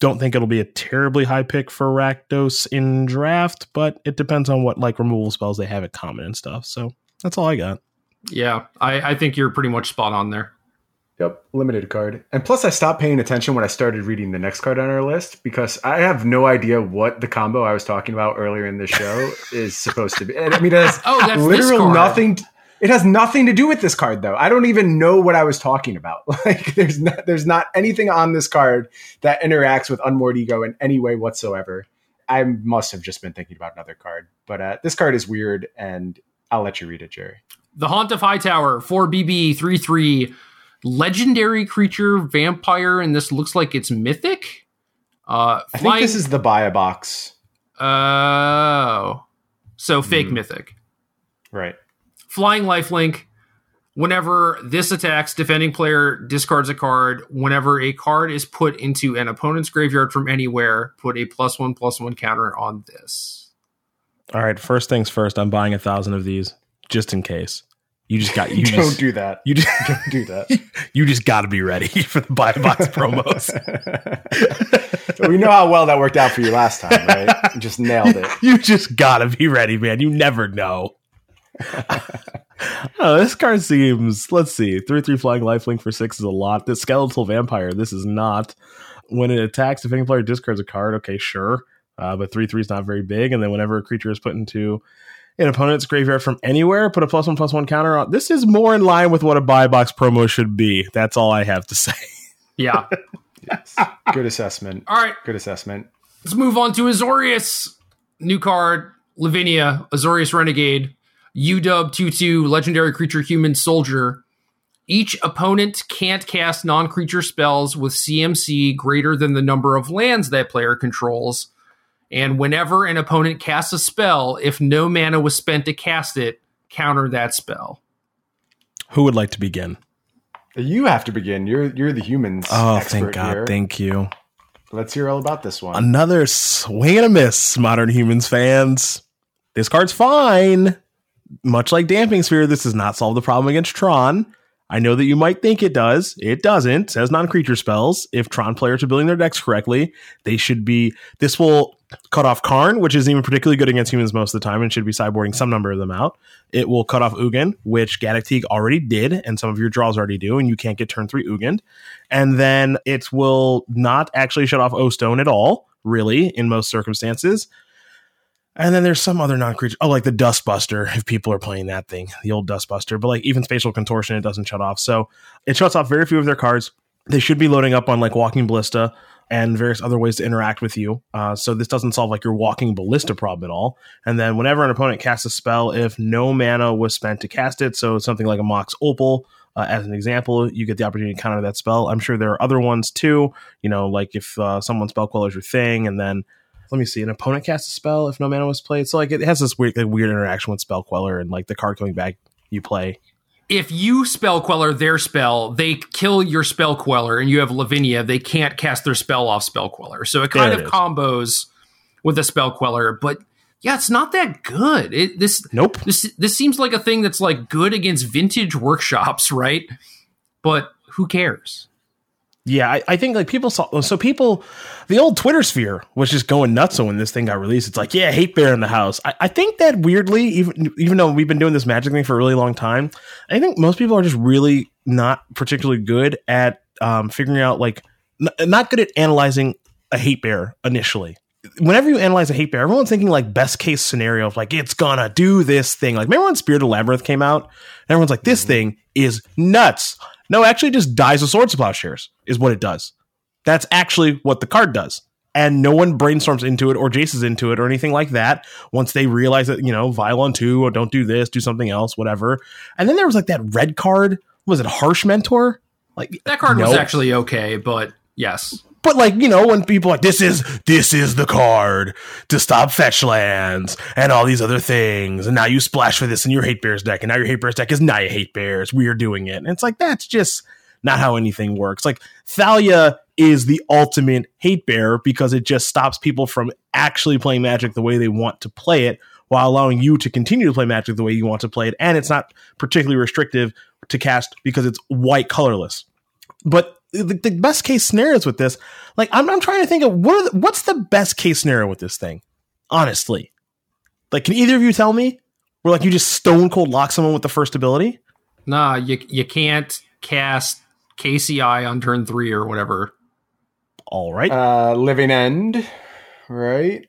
Don't think it'll be a terribly high pick for Rakdos in draft, but it depends on what like removal spells they have at common and stuff. So that's all I got. Yeah, I, I think you're pretty much spot on there. Yep, limited card. And plus, I stopped paying attention when I started reading the next card on our list because I have no idea what the combo I was talking about earlier in the show is supposed to be. And I mean, it has Oh, that's literal nothing. It has nothing to do with this card, though. I don't even know what I was talking about. Like, there's not, there's not anything on this card that interacts with Unmoored Ego in any way whatsoever. I must have just been thinking about another card, but uh, this card is weird, and I'll let you read it, Jerry. The Haunt of Hightower, 4BB, 3 3. Legendary creature, vampire, and this looks like it's mythic. Uh, I think this is the buy a box, Oh. So fake Hmm. mythic. right? Flying lifelink. Whenever this attacks, defending player discards a card. Whenever a card is put into an opponent's graveyard from anywhere, put a plus one plus one counter on this. All right, first things first. I'm buying a thousand of these just in case. You just got you don't just do that. you just Don't do that. you just got to be ready for the buy box promos. we know how well that worked out for you last time, right? You just nailed it. you just got to be ready, man. You never know. oh, this card seems. Let's see, three three flying lifelink for six is a lot. This skeletal vampire, this is not. When it attacks, defending player discards a card. Okay, sure, uh, but three three is not very big. And then whenever a creature is put into an opponent's graveyard from anywhere, put a plus one plus one counter on. This is more in line with what a buy box promo should be. That's all I have to say. Yeah. Yes. Good assessment. All right. Good assessment. Let's move on to Azorius. New card, Lavinia, Azorius Renegade, UW 2 2, legendary creature, human soldier. Each opponent can't cast non creature spells with CMC greater than the number of lands that player controls. And whenever an opponent casts a spell, if no mana was spent to cast it, counter that spell. Who would like to begin? You have to begin. You're you're the humans. Oh, thank God. Here. Thank you. Let's hear all about this one. Another swing and a miss, modern humans fans. This card's fine. Much like Damping Sphere, this does not solve the problem against Tron. I know that you might think it does. It doesn't. It says non creature spells. If Tron players are building their decks correctly, they should be. This will cut off Karn, which isn't even particularly good against humans most of the time and should be sideboarding some number of them out. It will cut off Ugin, which Gaddock already did, and some of your draws already do, and you can't get turn three Ugin. And then it will not actually shut off O Stone at all, really, in most circumstances. And then there's some other non creature. Oh, like the Dustbuster, if people are playing that thing, the old Dustbuster. But like even Spatial Contortion, it doesn't shut off. So it shuts off very few of their cards. They should be loading up on like Walking Ballista and various other ways to interact with you. Uh, so this doesn't solve like your Walking Ballista problem at all. And then whenever an opponent casts a spell, if no mana was spent to cast it, so something like a Mox Opal, uh, as an example, you get the opportunity to counter that spell. I'm sure there are other ones too. You know, like if uh, someone's spell queller is your thing, and then let me see, an opponent casts a spell if no mana was played. So like it has this weird, like, weird interaction with spell queller, and like the card coming back, you play. If you spell queller their spell, they kill your spell queller, and you have Lavinia, they can't cast their spell off spell queller. So it kind There of it combos with a spell queller, but yeah, it's not that good. It, this Nope. this this seems like a thing that's like good against vintage workshops, right? But who cares? Yeah, I, I think like people saw so people the old Twitter sphere was just going nuts so when this thing got released. It's like, yeah, hate bear in the house. I, I think that weirdly, even even though we've been doing this magic thing for a really long time, I think most people are just really not particularly good at um, figuring out like n- not good at analyzing a hate bear initially. Whenever you analyze a hate bear, everyone's thinking like best case scenario of like it's gonna do this thing. Like remember when Spirit of Labyrinth came out? And everyone's like, this thing is nuts. No, actually, just dies with swords to plowshares is what it does. That's actually what the card does. And no one brainstorms into it or jaces into it or anything like that once they realize that, you know, Violon 2 or don't do this, do something else, whatever. And then there was like that red card. Was it Harsh Mentor? Like That card was actually okay, but yes. But like, you know, when people are like, this is this is the card to stop fetch lands and all these other things, and now you splash for this in your hate bears deck, and now your hate bears deck is Naya hate bears. We are doing it. And it's like that's just not how anything works. Like Thalia is the ultimate hate bear because it just stops people from actually playing magic the way they want to play it while allowing you to continue to play magic the way you want to play it. And it's not particularly restrictive to cast because it's white colorless. But the, the best case scenarios with this, like I'm, I'm trying to think of what are the, what's the best case scenario with this thing, honestly. Like, can either of you tell me where like you just stone cold lock someone with the first ability? Nah, you you can't cast KCI on turn three or whatever. All right, Uh, living end, right?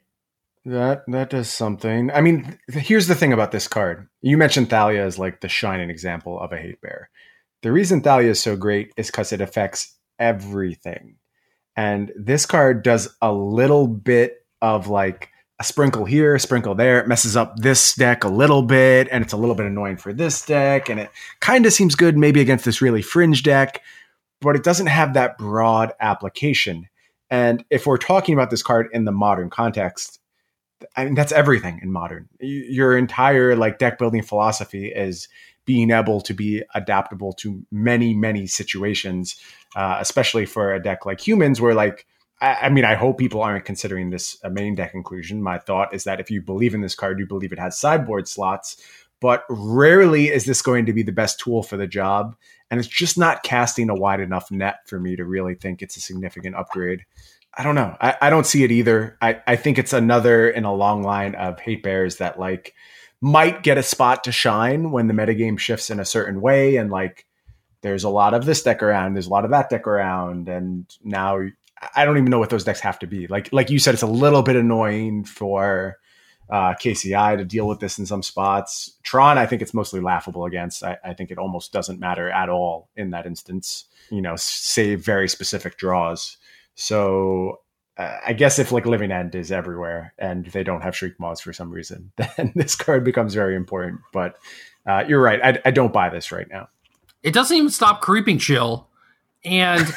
That that does something. I mean, th- here's the thing about this card. You mentioned Thalia as like the shining example of a hate bear. The reason Thalia is so great is because it affects everything. And this card does a little bit of like a sprinkle here, a sprinkle there. It messes up this deck a little bit, and it's a little bit annoying for this deck. And it kind of seems good maybe against this really fringe deck, but it doesn't have that broad application. And if we're talking about this card in the modern context, I mean that's everything in modern. Your entire like deck building philosophy is being able to be adaptable to many many situations, uh, especially for a deck like humans, where like I, I mean I hope people aren't considering this a main deck inclusion. My thought is that if you believe in this card, you believe it has sideboard slots. But rarely is this going to be the best tool for the job, and it's just not casting a wide enough net for me to really think it's a significant upgrade. I don't know. I, I don't see it either. I, I think it's another in a long line of hate bears that like might get a spot to shine when the metagame shifts in a certain way and like there's a lot of this deck around, there's a lot of that deck around, and now I don't even know what those decks have to be. Like like you said, it's a little bit annoying for uh, KCI to deal with this in some spots. Tron, I think it's mostly laughable against. I, I think it almost doesn't matter at all in that instance. You know, save very specific draws. So I guess if like Living End is everywhere and they don't have Shriek Maws for some reason, then this card becomes very important. But uh, you're right. I, I don't buy this right now. It doesn't even stop creeping chill. And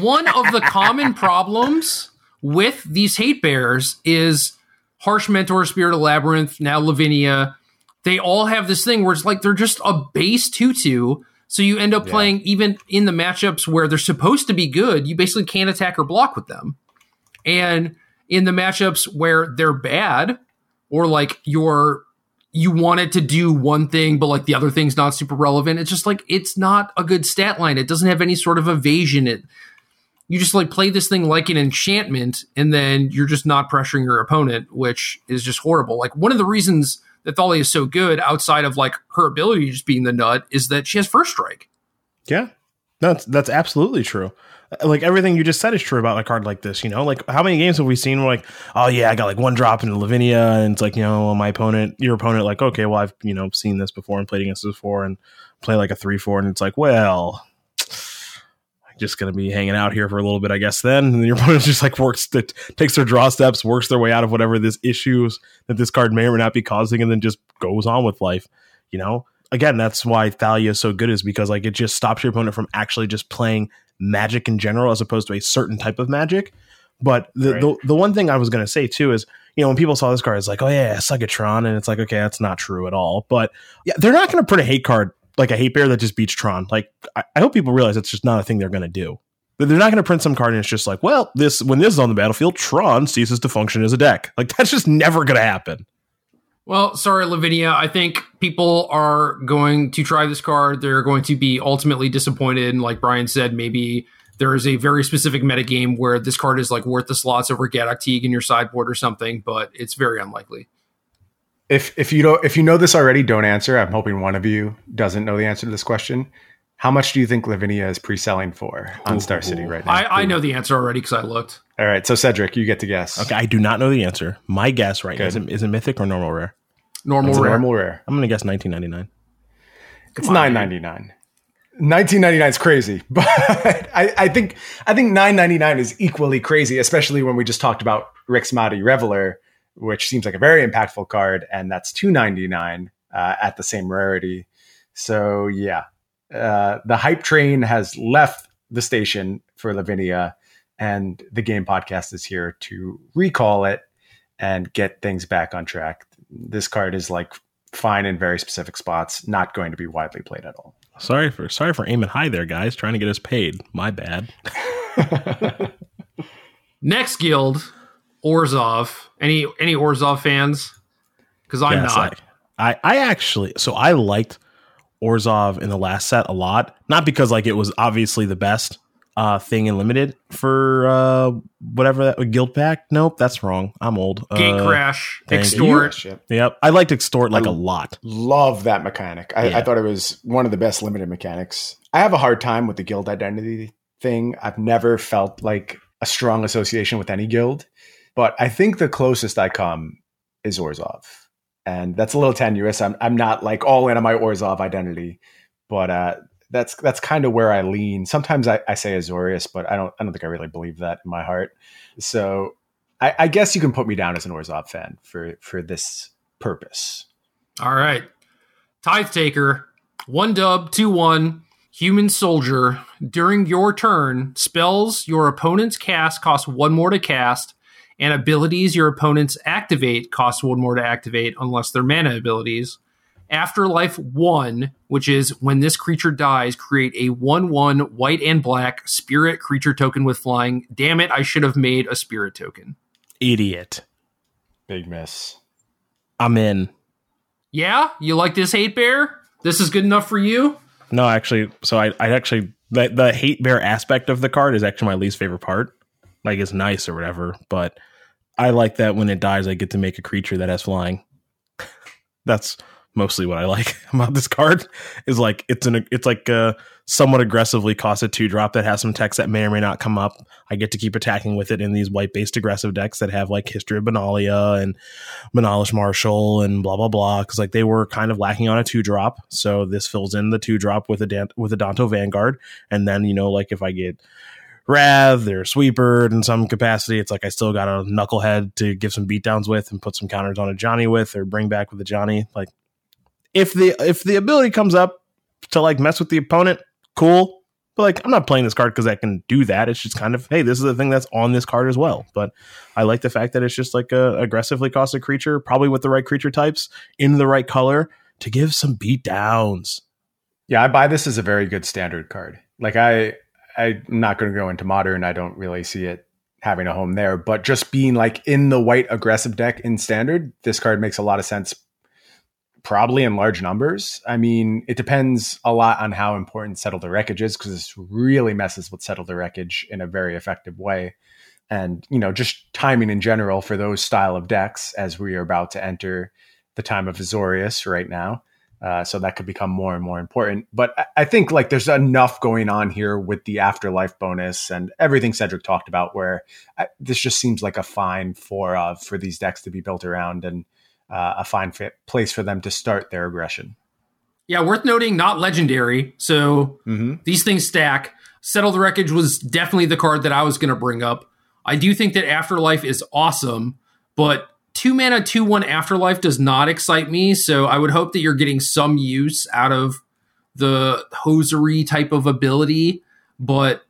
one of the common problems with these hate bears is Harsh Mentor, Spirit of Labyrinth, now Lavinia. They all have this thing where it's like they're just a base 2 2. So you end up Yeah. playing even in the matchups where they're supposed to be good, you basically can't attack or block with them. And in the matchups where they're bad, or like you're you want it to do one thing, but like the other thing's not super relevant. It's just like it's not a good stat line. It doesn't have any sort of evasion. It you just like play this thing like an enchantment, and then you're just not pressuring your opponent, which is just horrible. Like one of the reasons that Thalia is so good, outside of like her ability just being the nut, is that she has first strike. Yeah. That's, that's absolutely true. Like everything you just said is true about a card like this. You know, like how many games have we seen where like, oh yeah, I got like one drop into Lavinia, and it's like you know my opponent, your opponent, like okay, well I've you know seen this before and played against this before and play like a three four, and it's like well. Just gonna be hanging out here for a little bit, I guess. Then, and then your opponent just like works, that takes their draw steps, works their way out of whatever this issues that this card may or may not be causing, and then just goes on with life. You know, again, that's why Thalia is so good is because like it just stops your opponent from actually just playing magic in general as opposed to a certain type of magic. But the Right. the, the one thing I was going to say too is, you know, when people saw this card, it's like, oh yeah, Sugatron, and it's like, okay, that's not true at all. But yeah, they're not going to print a hate card like a hate bear that just beats Tron. Like, I, I hope people realize that's just not a thing they're going to do. They're not going to print some card and it's just like, well, this when this is on the battlefield, Tron ceases to function as a deck. Like that's just never going to happen. Well, sorry, Lavinia. I think people are going to try this card. They're going to be ultimately disappointed. And like Brian said, maybe there is a very specific metagame where this card is like worth the slots over Gaddock Teeg in your sideboard or something, but it's very unlikely. If if you don't if you know this already, don't answer. I'm hoping one of you doesn't know the answer to this question. How much do you think Lavinia is pre-selling for on Ooh, Star City right now? I, I know the answer already because I looked. All right, so Cedric, you get to guess. Okay, I do not know the answer. My guess right Good. now is it, is it mythic or normal rare? Normal rare. Normal rare. I'm gonna guess 1999. It's 999. 1999 is crazy, but I, I, think I think 999 is equally crazy, especially when we just talked about Rix Maadi Reveler, which seems like a very impactful card, and that's 299 uh, at the same rarity. So yeah, uh, the hype train has left the station for Lavinia, and the game podcast is here to recall it and get things back on track. This card is like fine in very specific spots, not going to be widely played at all. Sorry for sorry for aiming high there, guys. Trying to get us paid. My bad. Next guild, Orzhov. Any any Orzhov fans? Because I'm yes, not. I, I I actually so I liked Orzhov in the last set a lot. Not because like it was obviously the best uh thing in limited for uh whatever that guild pack. Nope, that's wrong. I'm old. Gate uh, crash, extort. You. Yep. I liked extort like I a lot. Love that mechanic. I, yeah. I thought it was one of the best limited mechanics. I have a hard time with the guild identity thing. I've never felt like a strong association with any guild, but I think the closest I come is Orzhov. and that's a little tenuous. I'm I'm not like all in on my Orzhov identity, but uh, that's that's kind of where I lean. Sometimes I, I say Azorius, but I don't I don't think I really believe that in my heart. So I, I guess you can put me down as an Orzhov fan for for this purpose. All right, Tithe Taker, one dub, two one. Human Soldier, during your turn, spells your opponent's cast cost one more to cast and abilities your opponents activate cost one more to activate unless they're mana abilities. Afterlife 1, which is when this creature dies, create a 1 1 white and black spirit creature token with flying. Damn it, I should have made a spirit token. Idiot. Big miss. I'm in. Yeah? You like this hate bear? This is good enough for you? No, actually, so I, I actually, the, the hate bear aspect of the card is actually my least favorite part. Like, it's nice or whatever, but I like that when it dies, I get to make a creature that has flying. That's mostly what I like about this card. Is like it's an it's like a somewhat aggressively cost a two drop that has some text that may or may not come up. I get to keep attacking with it in these white based aggressive decks that have like History of Benalia and Benalish Marshal and blah blah blah. Because like they were kind of lacking on a two drop, so this fills in the two drop with a Dan- with a Danto Vanguard, and then you know like if I get Wrath or Sweeper in some capacity. It's like I still got a Knucklehead to give some beatdowns with and put some counters on a Johnny with or bring back with a Johnny. Like if the if the ability comes up to like mess with the opponent, cool. But like I'm not playing this card because I can do that. It's just kind of hey, this is the thing that's on this card as well. But I like the fact that it's just like a aggressively costed creature, probably with the right creature types in the right color to give some beatdowns. Yeah, I buy this as a very good standard card. Like I I'm not going to go into modern. I don't really see it having a home there. But just being like in the white aggressive deck in standard, this card makes a lot of sense. Probably in large numbers. I mean, it depends a lot on how important Settle the Wreckage is because this really messes with Settle the Wreckage in a very effective way. And, you know, just timing in general for those style of decks as we are about to enter the time of Azorius right now. Uh, so that could become more and more important. But I think like there's enough going on here with the afterlife bonus and everything Cedric talked about, where I, this just seems like a fine for uh, for these decks to be built around and uh, a fine fit place for them to start their aggression. Yeah, worth noting, not legendary. So mm-hmm. these things stack. Settle the Wreckage was definitely the card that I was going to bring up. I do think that Afterlife is awesome, but two mana, two one afterlife does not excite me. So I would hope that you're getting some use out of the hosiery type of ability, but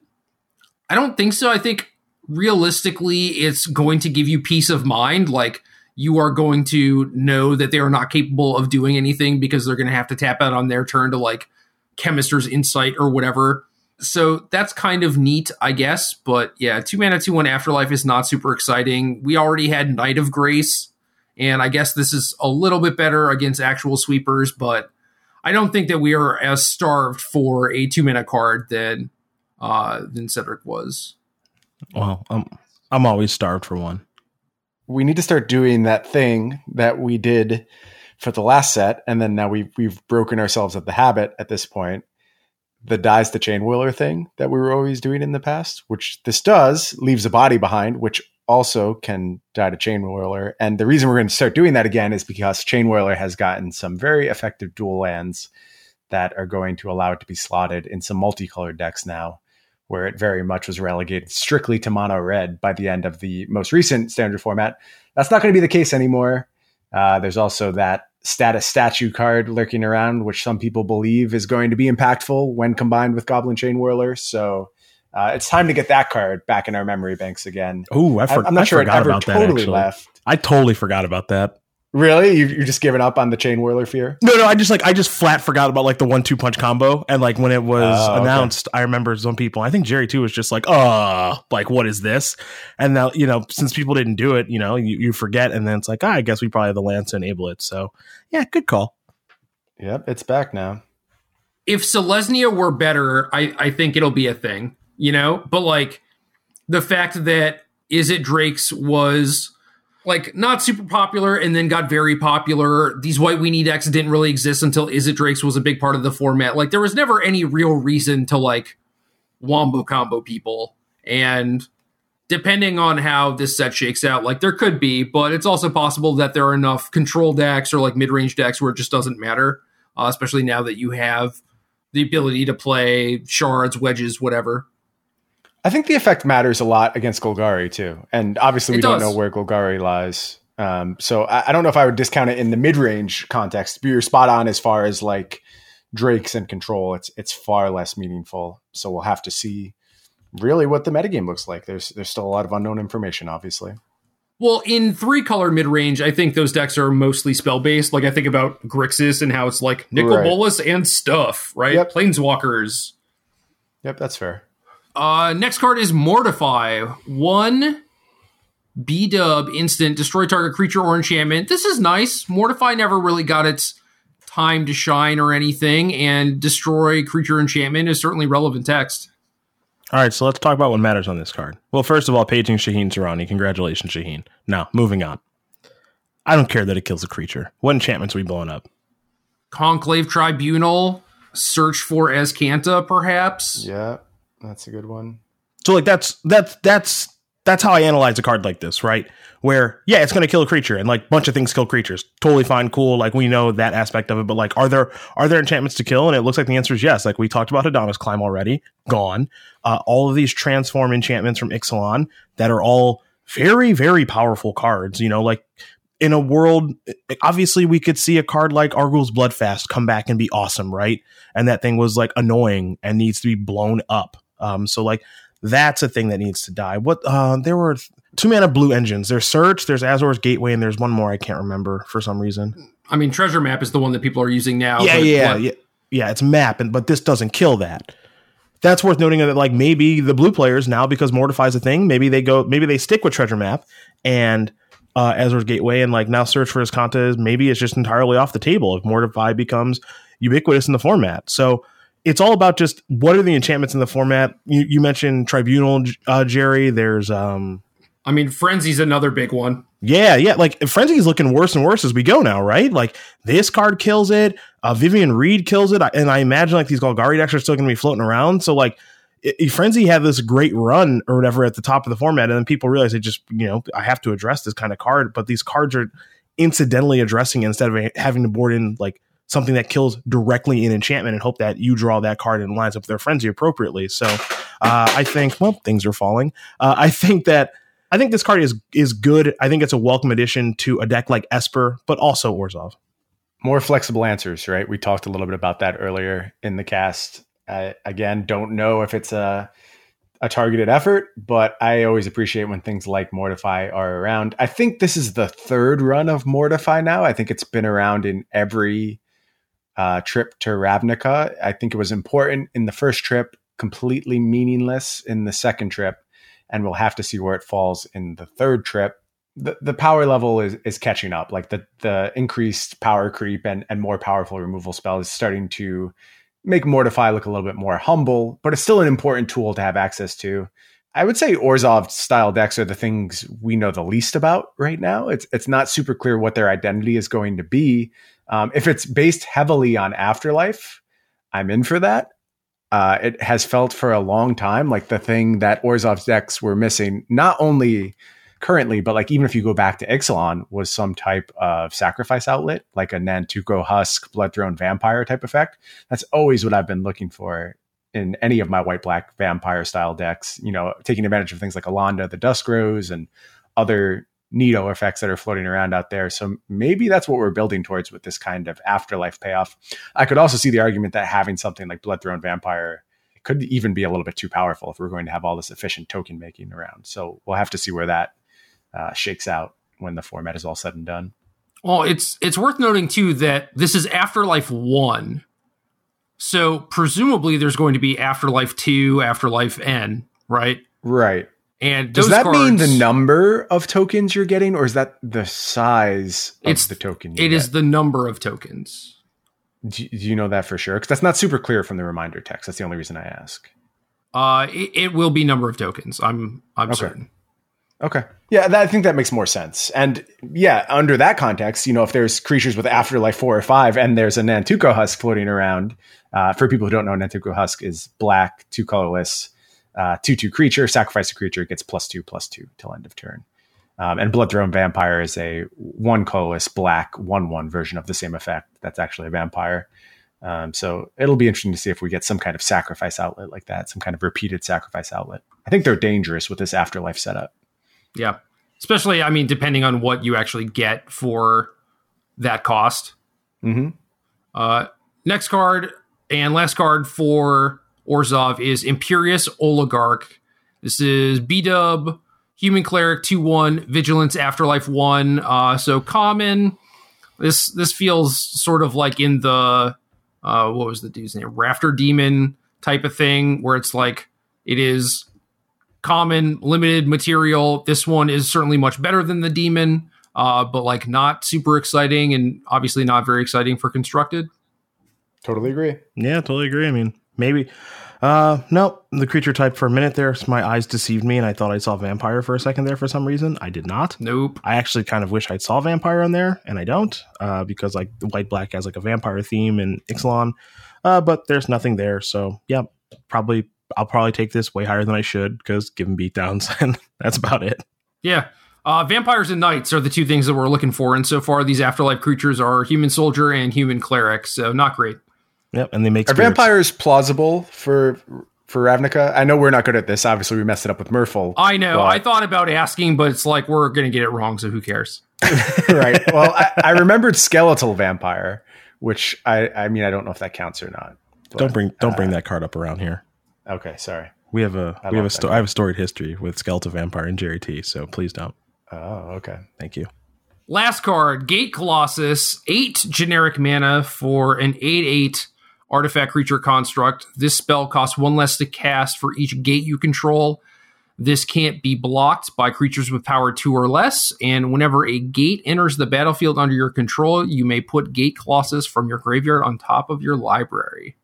I don't think so. I think realistically, it's going to give you peace of mind. Like you are going to know that they are not capable of doing anything because they're going to have to tap out on their turn to like Chemister's Insight or whatever. So that's kind of neat, I guess. But yeah, two mana, two one afterlife is not super exciting. We already had Knight of Grace, and I guess this is a little bit better against actual sweepers, but I don't think that we are as starved for a two mana card than uh, than Cedric was. Well, I'm I'm always starved for one. We need to start doing that thing that we did for the last set, and then now we've we've broken ourselves of the habit at this point. The dies the Chainwhirler thing that we were always doing in the past, which this does, leaves a body behind, which also can die to Chainwhirler. And the reason we're going to start doing that again is because Chainwhirler has gotten some very effective dual lands that are going to allow it to be slotted in some multicolored decks now where it very much was relegated strictly to mono red by the end of the most recent standard format. That's not going to be the case anymore. Uh, there's also that status statue card lurking around, which some people believe is going to be impactful when combined with Goblin Chainwhirler. So uh, it's time to get that card back in our memory banks again. Oh, I for- I'm not I sure it ever totally that, left. I totally forgot about that. Really? You, you're just giving up on the Chainwhirler fear? No, no. I just like I just flat forgot about like the one two punch combo, and like when it was oh, announced, okay. I remember some people. I think Jerry too was just like, "Oh, like what is this?" And now you know, since people didn't do it, you know, you, you forget, and then it's like, oh, I guess we probably have the land to enable it. So, yeah, good call. Yep, it's back now. If Selesnya were better, I I think it'll be a thing, you know. But like the fact that Izzet Drakes was like not super popular and then got very popular. These White Weenie decks didn't really exist until Izzet Drakes was a big part of the format. Like there was never any real reason to like wombo combo people. And depending on how this set shakes out, like there could be, but it's also possible that there are enough control decks or like mid range decks where it just doesn't matter, uh, especially now that you have the ability to play shards, wedges, whatever. I think the effect matters a lot against Golgari too, and obviously we don't know where Golgari lies. Um, so I, I, don't know if I would discount it in the mid range context. But you're spot on as far as like Drakes and control. It's it's far less meaningful. So we'll have to see really what the metagame looks like. There's there's still a lot of unknown information, obviously. Well, in three color mid range, I think those decks are mostly spell based. Like I think about Grixis and how it's like Nicol right. Bolas and stuff, right? Yep. Planeswalkers. Yep, that's fair. Uh, next card is Mortify. One B dub instant, destroy target creature or enchantment. This is nice. Mortify never really got its time to shine or anything, and destroy creature enchantment is certainly relevant text. All right, so let's talk about what matters on this card. Well, first of all, paging Shaheen Soorani. Congratulations, Shaheen. Now, moving on. I don't care that it kills a creature. What enchantments are we blowing up? Conclave Tribunal, Search for Azcanta, perhaps. Yeah. That's a good one. So like that's that's that's that's how I analyze a card like this, right? Where yeah, it's going to kill a creature, and like bunch of things kill creatures. Totally fine, cool. Like we know that aspect of it, but like, are there are there enchantments to kill? And it looks like the answer is yes. Like we talked about Hadana's Climb already, gone. Uh, all of these transform enchantments from Ixalan that are all very very powerful cards. You know, like in a world, obviously we could see a card like Arguel's Blood Fast come back and be awesome, right? And that thing was like annoying and needs to be blown up. Um, so like that's a thing that needs to die. What uh, there were two mana blue engines. There's Search, there's Azor's Gateway, and there's one more I can't remember for some reason. I mean, Treasure Map is the one that people are using now. Yeah, yeah, yeah, yeah. It's map, and but this doesn't kill that. That's worth noting that like maybe the blue players now because Mortify's a thing. Maybe they go, maybe they stick with Treasure Map and uh, Azor's Gateway, and like now Search for Azcanta is maybe it's just entirely off the table if Mortify becomes ubiquitous in the format. So it's all about just what are the enchantments in the format. You, you mentioned Tribunal, uh, Jerry. There's, um, I mean, Frenzy's another big one. Yeah, yeah. Like Frenzy's looking worse and worse as we go now, right? Like this card kills it. Uh, Vivien Reid kills it, and I imagine like these Golgari decks are still going to be floating around. So like, it, Frenzy had this great run or whatever at the top of the format, and then people realize they just you know I have to address this kind of card, but these cards are incidentally addressing instead of having to board in like something that kills directly in enchantment and hope that you draw that card and lines up their frenzy appropriately. So uh, I think, well, things are falling. Uh, I think that I think this card is is good. I think it's a welcome addition to a deck like Esper, but also Orzhov. More flexible answers, right? We talked a little bit about that earlier in the cast. I, again, don't know if it's a a targeted effort, but I always appreciate when things like Mortify are around. I think this is the third run of Mortify now. I think it's been around in every uh, trip to Ravnica. I think it was important in the first trip completely meaningless in the second trip, and we'll have to see where it falls in the third trip. The, the power level is, is catching up. Like the the increased power creep and, and more powerful removal spell is starting to make Mortify look a little bit more humble, but it's still an important tool to have access to. I would say Orzhov style decks are the things we know the least about right now. It's it's not super clear what their identity is going to be. Um, if it's based heavily on Afterlife, I'm in for that. Uh, it has felt for a long time like the thing that Orzhov's decks were missing, not only currently, but like even if you go back to Ixalan, was some type of sacrifice outlet, like a Nantuko Husk, Bloodthrone Vampire type effect. That's always what I've been looking for in any of my white black vampire style decks, you know, taking advantage of things like Elenda, the Dusk Rose, and other Nito effects that are floating around out there. So maybe that's what we're building towards with this kind of afterlife payoff. I could also see the argument that having something like Bloodthrone Vampire could even be a little bit too powerful if we're going to have all this efficient token making around. So we'll have to see where that uh, shakes out when the format is all said and done. Well, it's it's worth noting too that this is Afterlife One, so presumably there's going to be Afterlife Two, Afterlife N, right? Right. And does that cards, mean the number of tokens you're getting, or is that the size of it's the token? It is the number of tokens. Do, do you know that for sure? Because that's not super clear from the reminder text. That's the only reason I ask. Uh, it, it will be number of tokens. I'm I'm Okay. certain. Okay. Yeah, that, I think that makes more sense. And yeah, under that context, you know, if there's creatures with afterlife four or five, and there's a Nantuko husk floating around, uh, for people who don't know, Nantuko husk is black, two colorless, uh, two two creature. Sacrifice a creature, gets plus two plus two till end of turn. Um, and Bloodthrone Vampire is a one colorless black one one version of the same effect. That's actually a vampire. Um, so it'll be interesting to see if we get some kind of sacrifice outlet like that, some kind of repeated sacrifice outlet. I think they're dangerous with this afterlife setup. Yeah. Especially, I mean, depending on what you actually get for that cost. Mm-hmm. Uh, next card and last card for Orzhov is Imperious Oligarch. This is B Dub, Human Cleric 2 1, Vigilance Afterlife 1. Uh, so common. This this feels sort of like in the uh, what was the dude's name? Rafter Demon type of thing, where it's like it is common, limited material. This one is certainly much better than the demon, uh, but like not super exciting and obviously not very exciting for constructed. Totally agree. Yeah, totally agree. I mean, maybe. Uh, no, the creature type for a minute there, my eyes deceived me, and I thought I saw vampire for a second there for some reason. I did not. Nope. I actually kind of wish I'd saw vampire on there, and I don't, uh, because like the white black has like a vampire theme in Ixalan, uh, but there's nothing there. So yeah, probably I'll probably take this way higher than I should because given beatdowns, and that's about it. Yeah. Uh, vampires and knights are the two things that we're looking for, and so far these afterlife creatures are human soldier and human cleric, so not great. Yep, and they make Are spirits. vampires plausible for for Ravnica? I know we're not good at this. Obviously, we messed it up with Merfolk. I know. but- I thought about asking, but it's like we're going to get it wrong, so who cares? right. Well, I, I remembered skeletal vampire, which I I mean I don't know if that counts or not. but- Don't bring don't bring uh, that card up around here. Okay, sorry. We have a I we have love a sto- I have a storied history with Skeletal Vampire and Jerry T. So please don't. Oh, okay. Thank you. Last card, Gate Colossus, eight generic mana for an 8 8 artifact creature construct. This spell costs one less to cast for each gate you control. This can't be blocked by creatures with power two or less. And whenever a gate enters the battlefield under your control, you may put Gate Colossus from your graveyard on top of your library.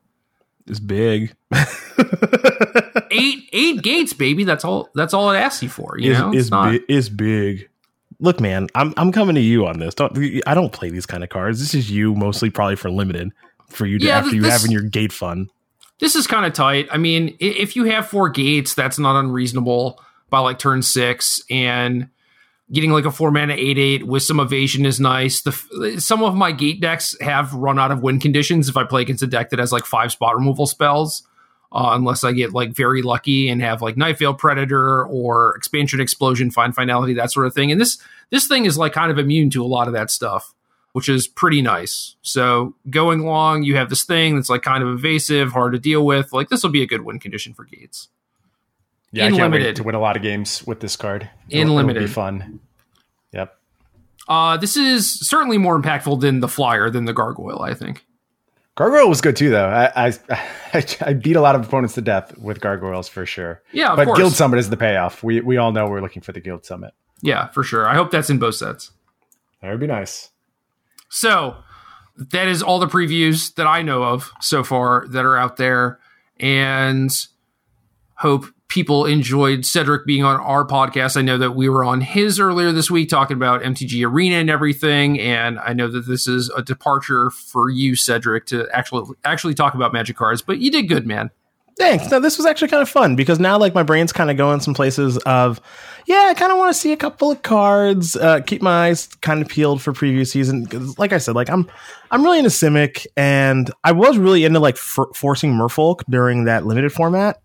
It's big. Eight eight gates, baby. That's all. That's all it asks you for. You is know, is It's not- big is big. Look, man, I'm I'm coming to you on this. Don't I don't play these kind of cards. This is you mostly probably for limited for you to Yeah, after you this- having your gate fun. this is kind of tight. I mean, if you have four gates, that's not unreasonable by like turn six, and getting like a four mana eight eight with some evasion is nice. The some of my gate decks have run out of win conditions if I play against a deck that has like five spot removal spells. Uh, unless I get like very lucky and have like Nightveil Predator or Expansion Explosion, Find Finality, that sort of thing. And this this thing is like kind of immune to a lot of that stuff, which is pretty nice. So going long, you have this thing that's like kind of evasive, hard to deal with. Like this will be a good win condition for Gates. Yeah, In I can't wait to win a lot of games with this card. In It'll- it'll be fun. Yep. Uh, this is certainly more impactful than the flyer than the gargoyle. I think. Gargoyle was good too, though. I, I I beat a lot of opponents to death with gargoyles for sure. Yeah, of but course. Guild Summit is the payoff. We we all know we're looking for the Guild Summit. Yeah, for sure. I hope that's in both sets. That would be nice. So that is all the previews that I know of so far that are out there, and hope people enjoyed Cedric being on our podcast. I know that we were on his earlier this week talking about MTG Arena and everything, and I know that this is a departure for you, Cedric, to actually actually talk about Magic cards. But you did good, man. Thanks. No, this was actually kind of fun because now like my brain's kind of going some places of, yeah, I kind of want to see a couple of cards, uh, keep my eyes kind of peeled for preview season. 'Cause like I said, like I'm, I'm really into Simic and I was really into like for- forcing Merfolk during that limited format.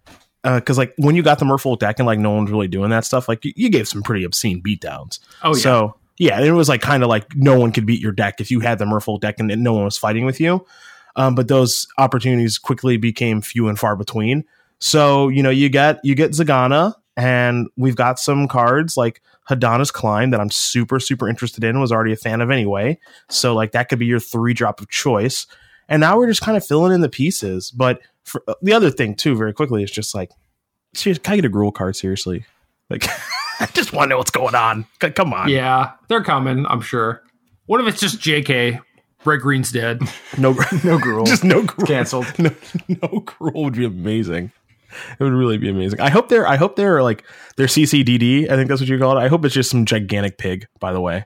Uh, cause like when you got the Merfolk deck and like no one's really doing that stuff, like you, you gave some pretty obscene beatdowns. Oh yeah, So yeah, it was like kind of like no one could beat your deck if you had the Merfolk deck and no one was fighting with you. Um, but those opportunities quickly became few and far between. So you know you get you get Zegana, and we've got some cards like Hadana's Climb that I'm super super interested in. Was already a fan of anyway. So like that could be your three drop of choice. And now we're just kind of filling in the pieces. But for, uh, the other thing too, very quickly, is just like, can I get a Gruul card? Seriously, like I just want to know what's going on. Come on, yeah, they're coming. I'm sure. What if it's just J.K. Red Green's dead? no, No Gruul. just no Gruul. canceled. no, no Gruul would be amazing. It would really be amazing. I hope they're I hope they're like they're CCDD. I think that's what you call it. I hope it's just some gigantic pig. By the way,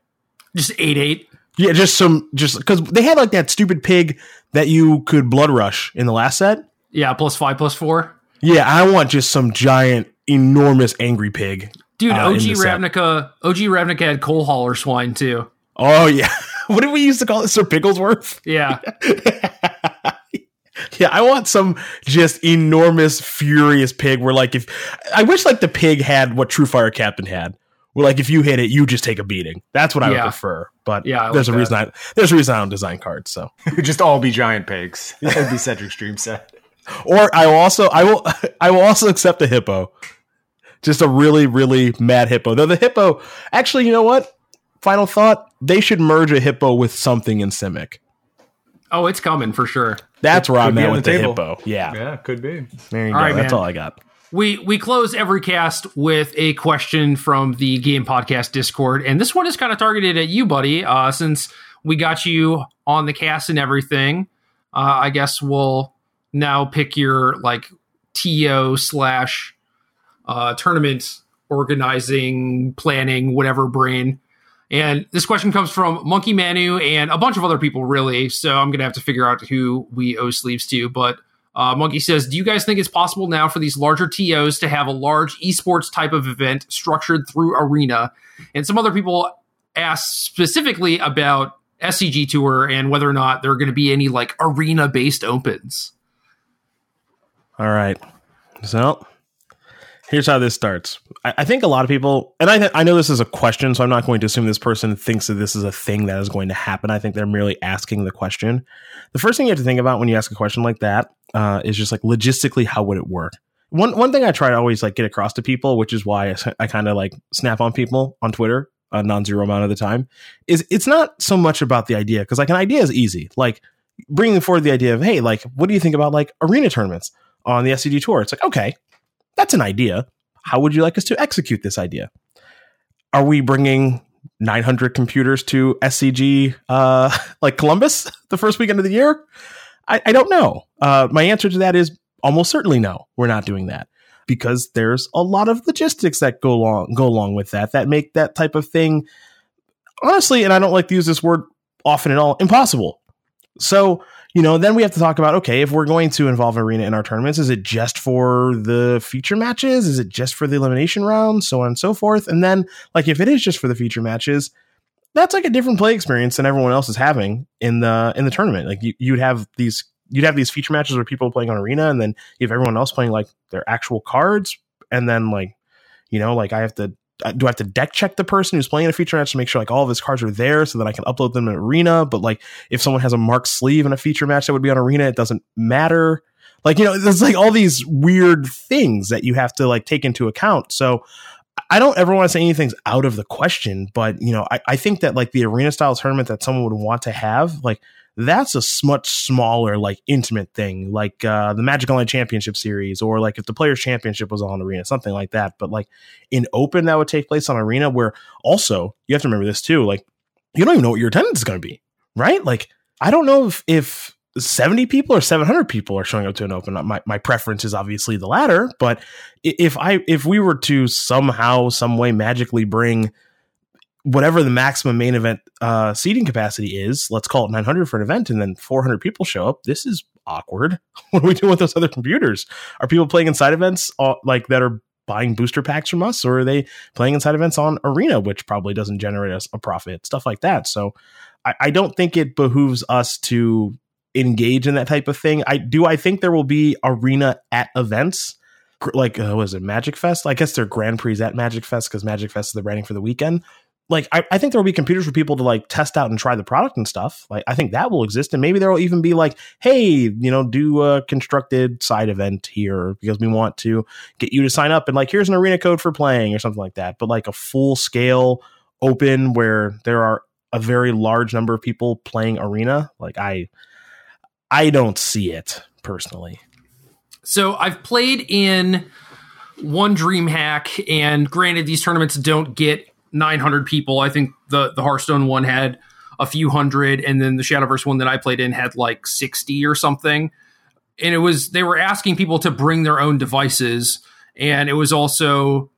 Just eight eight. yeah, just some just because they had like that stupid pig that you could Bloodrush in the last set. Yeah, plus five, plus four. Yeah, I want just some giant, enormous, angry pig. Dude, Uh, OG the set. Ravnica, OG Ravnica had Coalhauler Swine too. Oh yeah, what did we used to call it? Sir Pigglesworth. Yeah, yeah, I want some just enormous, furious pig. Where like if I wish like the pig had what Truefire Captain had. Where like if you hit it, you just take a beating. That's what I would prefer. But Yeah, I there's like a reason I there's a reason I don't design cards. So It would just all be giant pigs. That would be Cedric's dream set. or I will also I will I will also accept a hippo. Just a really really mad hippo. Though the hippo actually, you know what? Final thought: they should merge a hippo with something in Simic. oh, it's coming for sure. That's where I'm at with the the, hippo. Yeah, Yeah, could be. there you All go. right, That's man. all I got. We we close every cast with a question from the Game Podcast Discord, and this one is kind of targeted at you, buddy. Uh, since we got you on the cast and everything, uh, I guess we'll now pick your like TO slash uh, tournament organizing, planning, whatever brain. And this question comes from Monkey Manu and a bunch of other people, really. So I'm gonna have to figure out who we owe sleeves to, but. Uh, Monkey says, Do you guys think it's possible now for these larger TOs to have a large esports type of event structured through Arena? And some other people asked specifically about SCG Tour and whether or not there are going to be any like arena based opens. All right. So here's how this starts. I, I think a lot of people, and I, th- I know this is a question, so I'm not going to assume this person thinks that this is a thing that is going to happen. I think they're merely asking the question. The first thing you have to think about when you ask a question like that uh, is just like logistically, how would it work? One one thing I try to always like get across to people, which is why I kind of like snap on people on Twitter a non-zero amount of the time, is it's not so much about the idea because like an idea is easy. Like bringing forward the idea of hey, like what do you think about like arena tournaments? on the SCG tour. It's like, okay, that's an idea. How would you like us to execute this idea? Are we bringing 900 computers to SCG uh, like Columbus the first weekend of the year? I, I don't know. Uh, my answer to that is almost certainly no. We're not doing that because there's a lot of logistics that go along go along with that that make that type of thing honestly, and I don't like to use this word often at all, impossible. So you know, then we have to talk about okay, if we're going to involve arena in our tournaments, is it just for the feature matches? Is it just for the elimination round? So on and so forth. And then, like, if it is just for the feature matches, that's like a different play experience than everyone else is having in the in the tournament. Like, you, you'd have these you'd have these feature matches where people are playing on arena, and then you have everyone else playing like their actual cards, and then like, you know, like I have to do I have to deck check the person who's playing a feature match to make sure like all of his cards are there so that I can upload them in Arena? But like if someone has a marked sleeve in a feature match that would be on Arena, it doesn't matter. Like you know, there's like all these weird things that you have to like take into account. So I don't ever want to say anything's out of the question, but you know, I, I think that like the arena style tournament that someone would want to have, like that's a much smaller, like intimate thing, like uh, the Magic Online Championship Series, or like if the Players Championship was on Arena, something like that. But like in Open, that would take place on Arena, where also you have to remember this too, like you don't even know what your attendance is going to be, right? Like I don't know if if 70 people or 700 people are showing up to an open my, my preference is obviously the latter but if i if we were to somehow some way magically bring whatever the maximum main event uh, seating capacity is, let's call it 900 for an event, and then 400 people show up. This is awkward. What are we doing with those other computers? Are people playing inside events uh, like that are buying booster packs from us, or are they playing inside events on Arena, which probably doesn't generate us a profit, stuff like that. So I, I don't think it behooves us to engage in that type of thing. I do. I think there will be Arena at events like uh, was it Magic Fest? I guess they're Grand Prix at Magic Fest because Magic Fest is the branding for the weekend like I, I think there will be computers for people to like test out and try the product and stuff. Like I think that will exist, and maybe there will even be like, hey, you know, do a constructed side event here because we want to get you to sign up, and like here's an arena code for playing or something like that. But like a full scale open where there are a very large number of people playing arena, like I, I don't see it personally. So I've played in one DreamHack, and granted, these tournaments don't get 900 people. I think the the Hearthstone one had a few hundred, and then the Shadowverse one that I played in had like 60 or something. And it was they were asking people to bring their own devices, and it was also,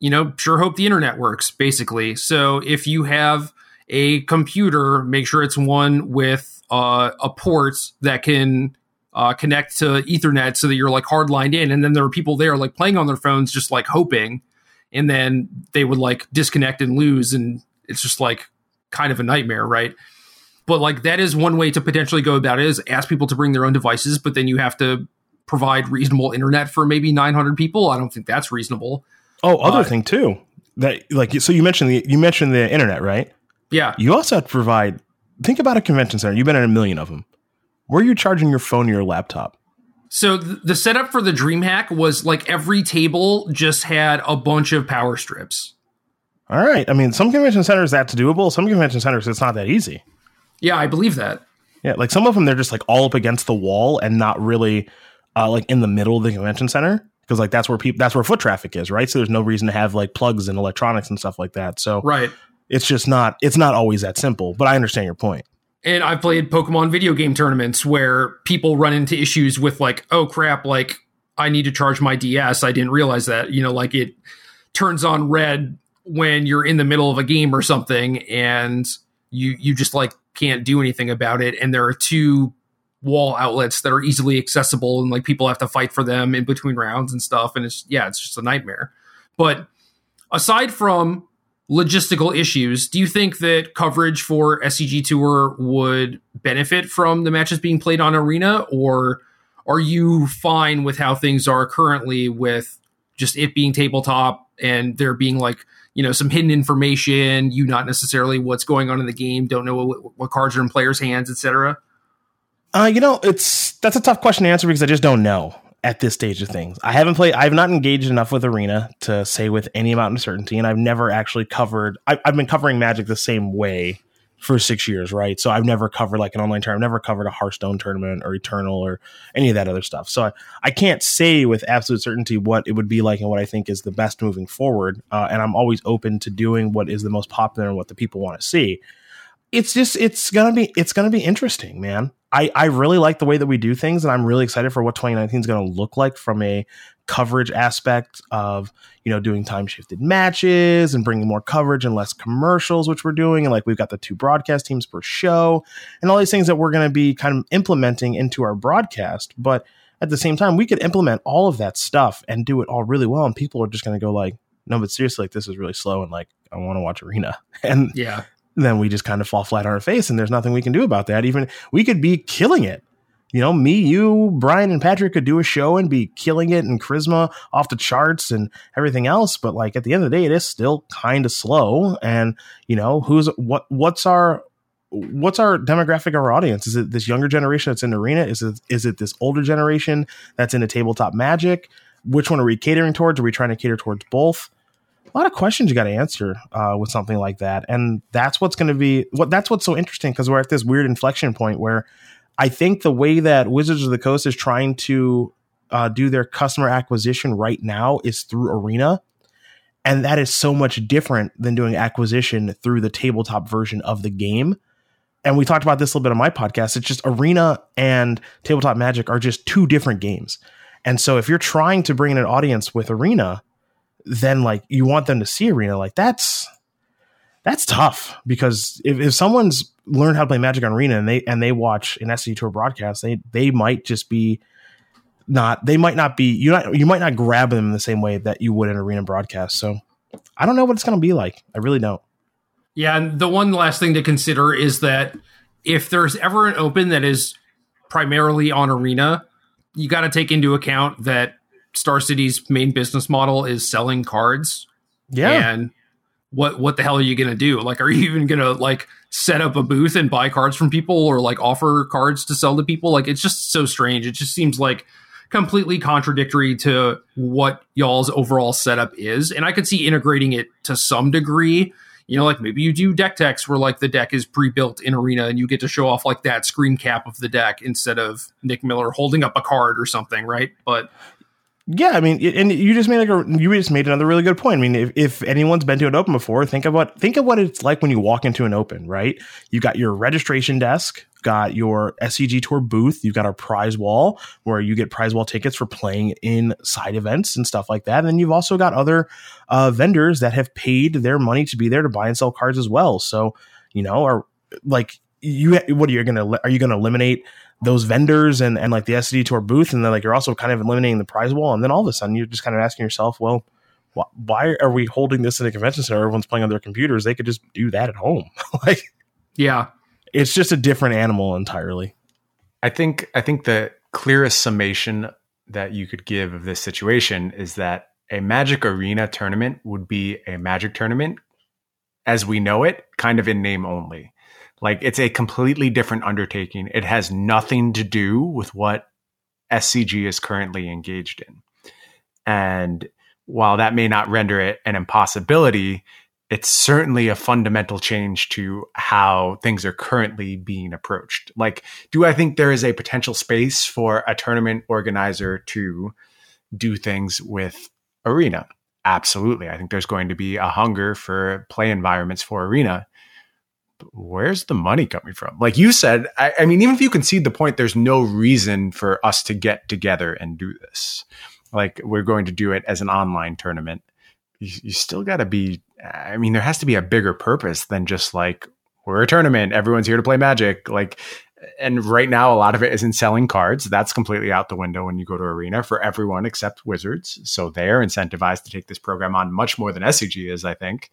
you know, sure hope the internet works basically. So if you have a computer, make sure it's one with uh, a port that can uh, connect to Ethernet so that you're like hardlined in. And then there are people there like playing on their phones, just like hoping and then they would like disconnect and lose and it's just like kind of a nightmare right? But like that is one way to potentially go about it is ask people to bring their own devices but then you have to provide reasonable internet for maybe 900 people. I don't think that's reasonable. Oh other uh, thing too that like so you mentioned the you mentioned the internet right? Yeah. You also have to provide think about a convention center. You've been in a million of them. Where are you charging your phone or your laptop so th- the setup for the DreamHack was like every table just had a bunch of power strips. All right. I mean, some convention centers that's doable. Some convention centers it's not that easy. Yeah, I believe that. Yeah, like some of them they're just like all up against the wall and not really uh, like in the middle of the convention center because like that's where people that's where foot traffic is, right? So there's no reason to have like plugs and electronics and stuff like that. So right, it's just not it's not always that simple. But I understand your point and I've played Pokemon video game tournaments where people run into issues with like, oh crap, like I need to charge my DS. I didn't realize that. You know, like it turns on red when you're in the middle of a game or something and you you just like can't do anything about it and there are two wall outlets that are easily accessible and like people have to fight for them in between rounds and stuff and it's yeah, it's just a nightmare. But aside from logistical issues, do you think that coverage for SCG Tour would benefit from the matches being played on Arena, or are you fine with how things are currently with just it being tabletop and there being like you know some hidden information, you not necessarily what's going on in the game, don't know what, what cards are in players' hands, etc. Uh, you know, it's that's a tough question to answer because I just don't know at this stage of things. I haven't played, I've not engaged enough with Arena to say with any amount of certainty, and I've never actually covered, I, have been covering Magic the same way for six years, right? So I've never covered like an online tournament, I've never covered a Hearthstone tournament or Eternal or any of that other stuff. So I, I can't say with absolute certainty what it would be like and what I think is the best moving forward. Uh, and I'm always open to doing what is the most popular and what the people want to see. It's just, it's gonna be, it's gonna be interesting, man. I, I really like the way that we do things, and I'm really excited for what 2019 is to look like from a coverage aspect of you know doing time shifted matches and bringing more coverage and less commercials, which we're doing, and like we've got the two broadcast teams per show, and all these things that we're to be kind of implementing into our broadcast. But at the same time, we could implement all of that stuff and do it all really well, and people are just going to go like, no, but seriously, like this is really slow, and like I want to watch Arena, and yeah, then we just kind of fall flat on our face and there's nothing we can do about that. Even we could be killing it. You know, me, you, Brian, and Patrick could do a show and be killing it and charisma off the charts and everything else. But like at the end of the day, it is still kind of slow. And, you know, who's what what's our what's our demographic of our audience? Is it this younger generation that's in the arena? Is it is it this older generation that's in into tabletop magic? Which one are we catering towards? Are we trying to cater towards both? A lot of questions you got to answer uh, with something like that, and that's what's going to be what that's what's so interesting because we're at this weird inflection point where I think the way that Wizards of the Coast is trying to uh, do their customer acquisition right now is through Arena. And that is so much different than doing acquisition through the tabletop version of the game. And we talked about this a little bit on my podcast. It's just Arena and Tabletop Magic are just two different games. And so if you're trying to bring in an audience with Arena, then like you want them to see Arena, like that's that's tough because if, if someone's learned how to play Magic on Arena and they and they watch an SCG Tour broadcast, they they might just be not they might not be you not you might not grab them in the same way that you would in arena broadcast. So I don't know what it's going to be like. I really don't. Yeah, and the one last thing to consider is that if there's ever an open that is primarily on arena, you got to take into account that Star City's main business model is selling cards. Yeah. And what what the hell are you going to do? Like are you even going to like set up a booth and buy cards from people or like offer cards to sell to people? Like it's just so strange. It just seems like completely contradictory to what y'all's overall setup is. And I could see integrating it to some degree. You know, like maybe you do deck techs where like the deck is pre-built in arena and you get to show off like that screen cap of the deck instead of Nick Miller holding up a card or something, right? But yeah, I mean, and you just made like a you just made another really good point. I mean, if, if anyone's been to an open before, think what think of what it's like when you walk into an open, right? You got your registration desk, got your SCG Tour booth, you've got our prize wall where you get prize wall tickets for playing in side events and stuff like that. And then you've also got other uh, vendors that have paid their money to be there to buy and sell cards as well. So you know, are like you what are you gonna are you gonna eliminate those vendors and, and like the SD tour booth, and then like you're also kind of eliminating the prize wall, and then all of a sudden you're just kind of asking yourself, well, wh- why are we holding this in a convention center? Everyone's playing on their computers. They could just do that at home. like, yeah, it's just a different animal entirely. I think I think the clearest summation that you could give of this situation is that a Magic Arena tournament would be a Magic tournament as we know it, kind of in name only. Like it's a completely different undertaking. It has nothing to do with what SCG is currently engaged in. And while that may not render it an impossibility, it's certainly a fundamental change to how things are currently being approached. Like, do I think there is a potential space for a tournament organizer to do things with Arena? Absolutely. I think there's going to be a hunger for play environments for Arena where's the money coming from? Like you said, I, I, mean, even if you concede the point, there's no reason for us to get together and do this. Like we're going to do it as an online tournament. You, you still got to be. I mean, there has to be a bigger purpose than just like we're a tournament. Everyone's here to play Magic. Like and right now a lot of it is in selling cards. That's completely out the window when you go to arena for everyone except wizards. So they're incentivized to take this program on much more than scg is i think.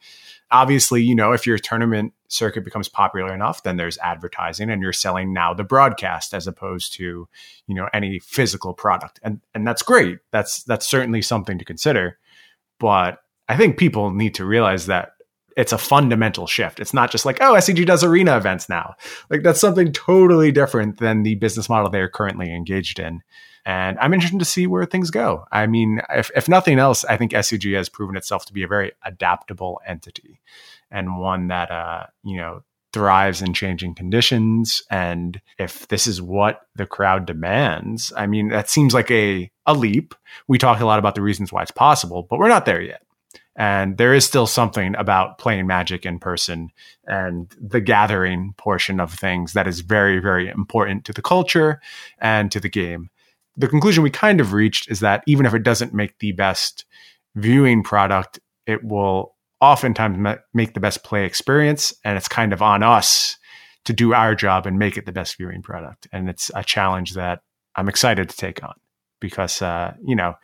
Obviously you know if your tournament circuit becomes popular enough then there's advertising and you're selling now the broadcast as opposed to you know any physical product. And and that's great. That's that's certainly something to consider. But i think people need to realize that it's a fundamental shift. It's not just like, oh, SCG does arena events now. Like that's something totally different than the business model they're currently engaged in. And I'm interested to see where things go. I mean, if, if nothing else, I think SCG has proven itself to be a very adaptable entity and one that, uh, you know, thrives in changing conditions. And if this is what the crowd demands, I mean, that seems like a, a leap. We talk a lot about the reasons why it's possible, but we're not there yet. And there is still something about playing magic in person and the gathering portion of things that is very, very important to the culture and to the game. The conclusion we kind of reached is that even if it doesn't make the best viewing product, it will oftentimes make the best play experience. And it's kind of on us to do our job and make it the best viewing product. And it's a challenge that I'm excited to take on because, uh, you know,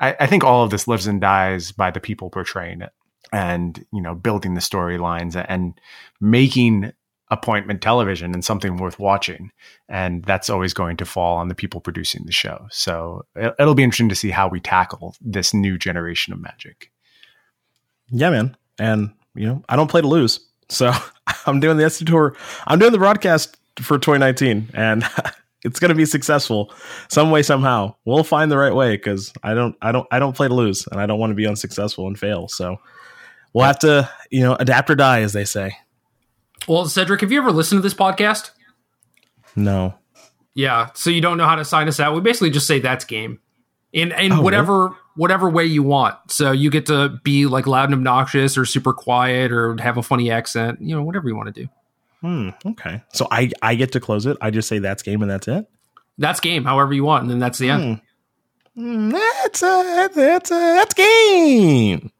I, I think all of this lives and dies by the people portraying it and you know building the storylines and making appointment television and something worth watching. And that's always going to fall on the people producing the show. So it, will be interesting to see how we tackle this new generation of magic. Yeah man. And you know i don't play to lose. So i'm doing the SC tour. I'm doing the broadcast for 2019 and it's going to be successful some way somehow we'll find the right way because i don't i don't i don't play to lose and i don't want to be unsuccessful and fail so we'll have to, you know, adapt or die, as they say. Well, Cedric, have you ever listened to this podcast? No. Yeah, so you don't know how to sign us out. We basically just say that's game, in in Oh, whatever whatever way you want. So you get to be like loud and obnoxious, or super quiet, or have a funny accent. You know, whatever you want to do. Hmm. Okay. So I I get to close it. I just say that's game and that's it. That's game, however you want, and then that's the end. Hmm, That's a that's a that's game.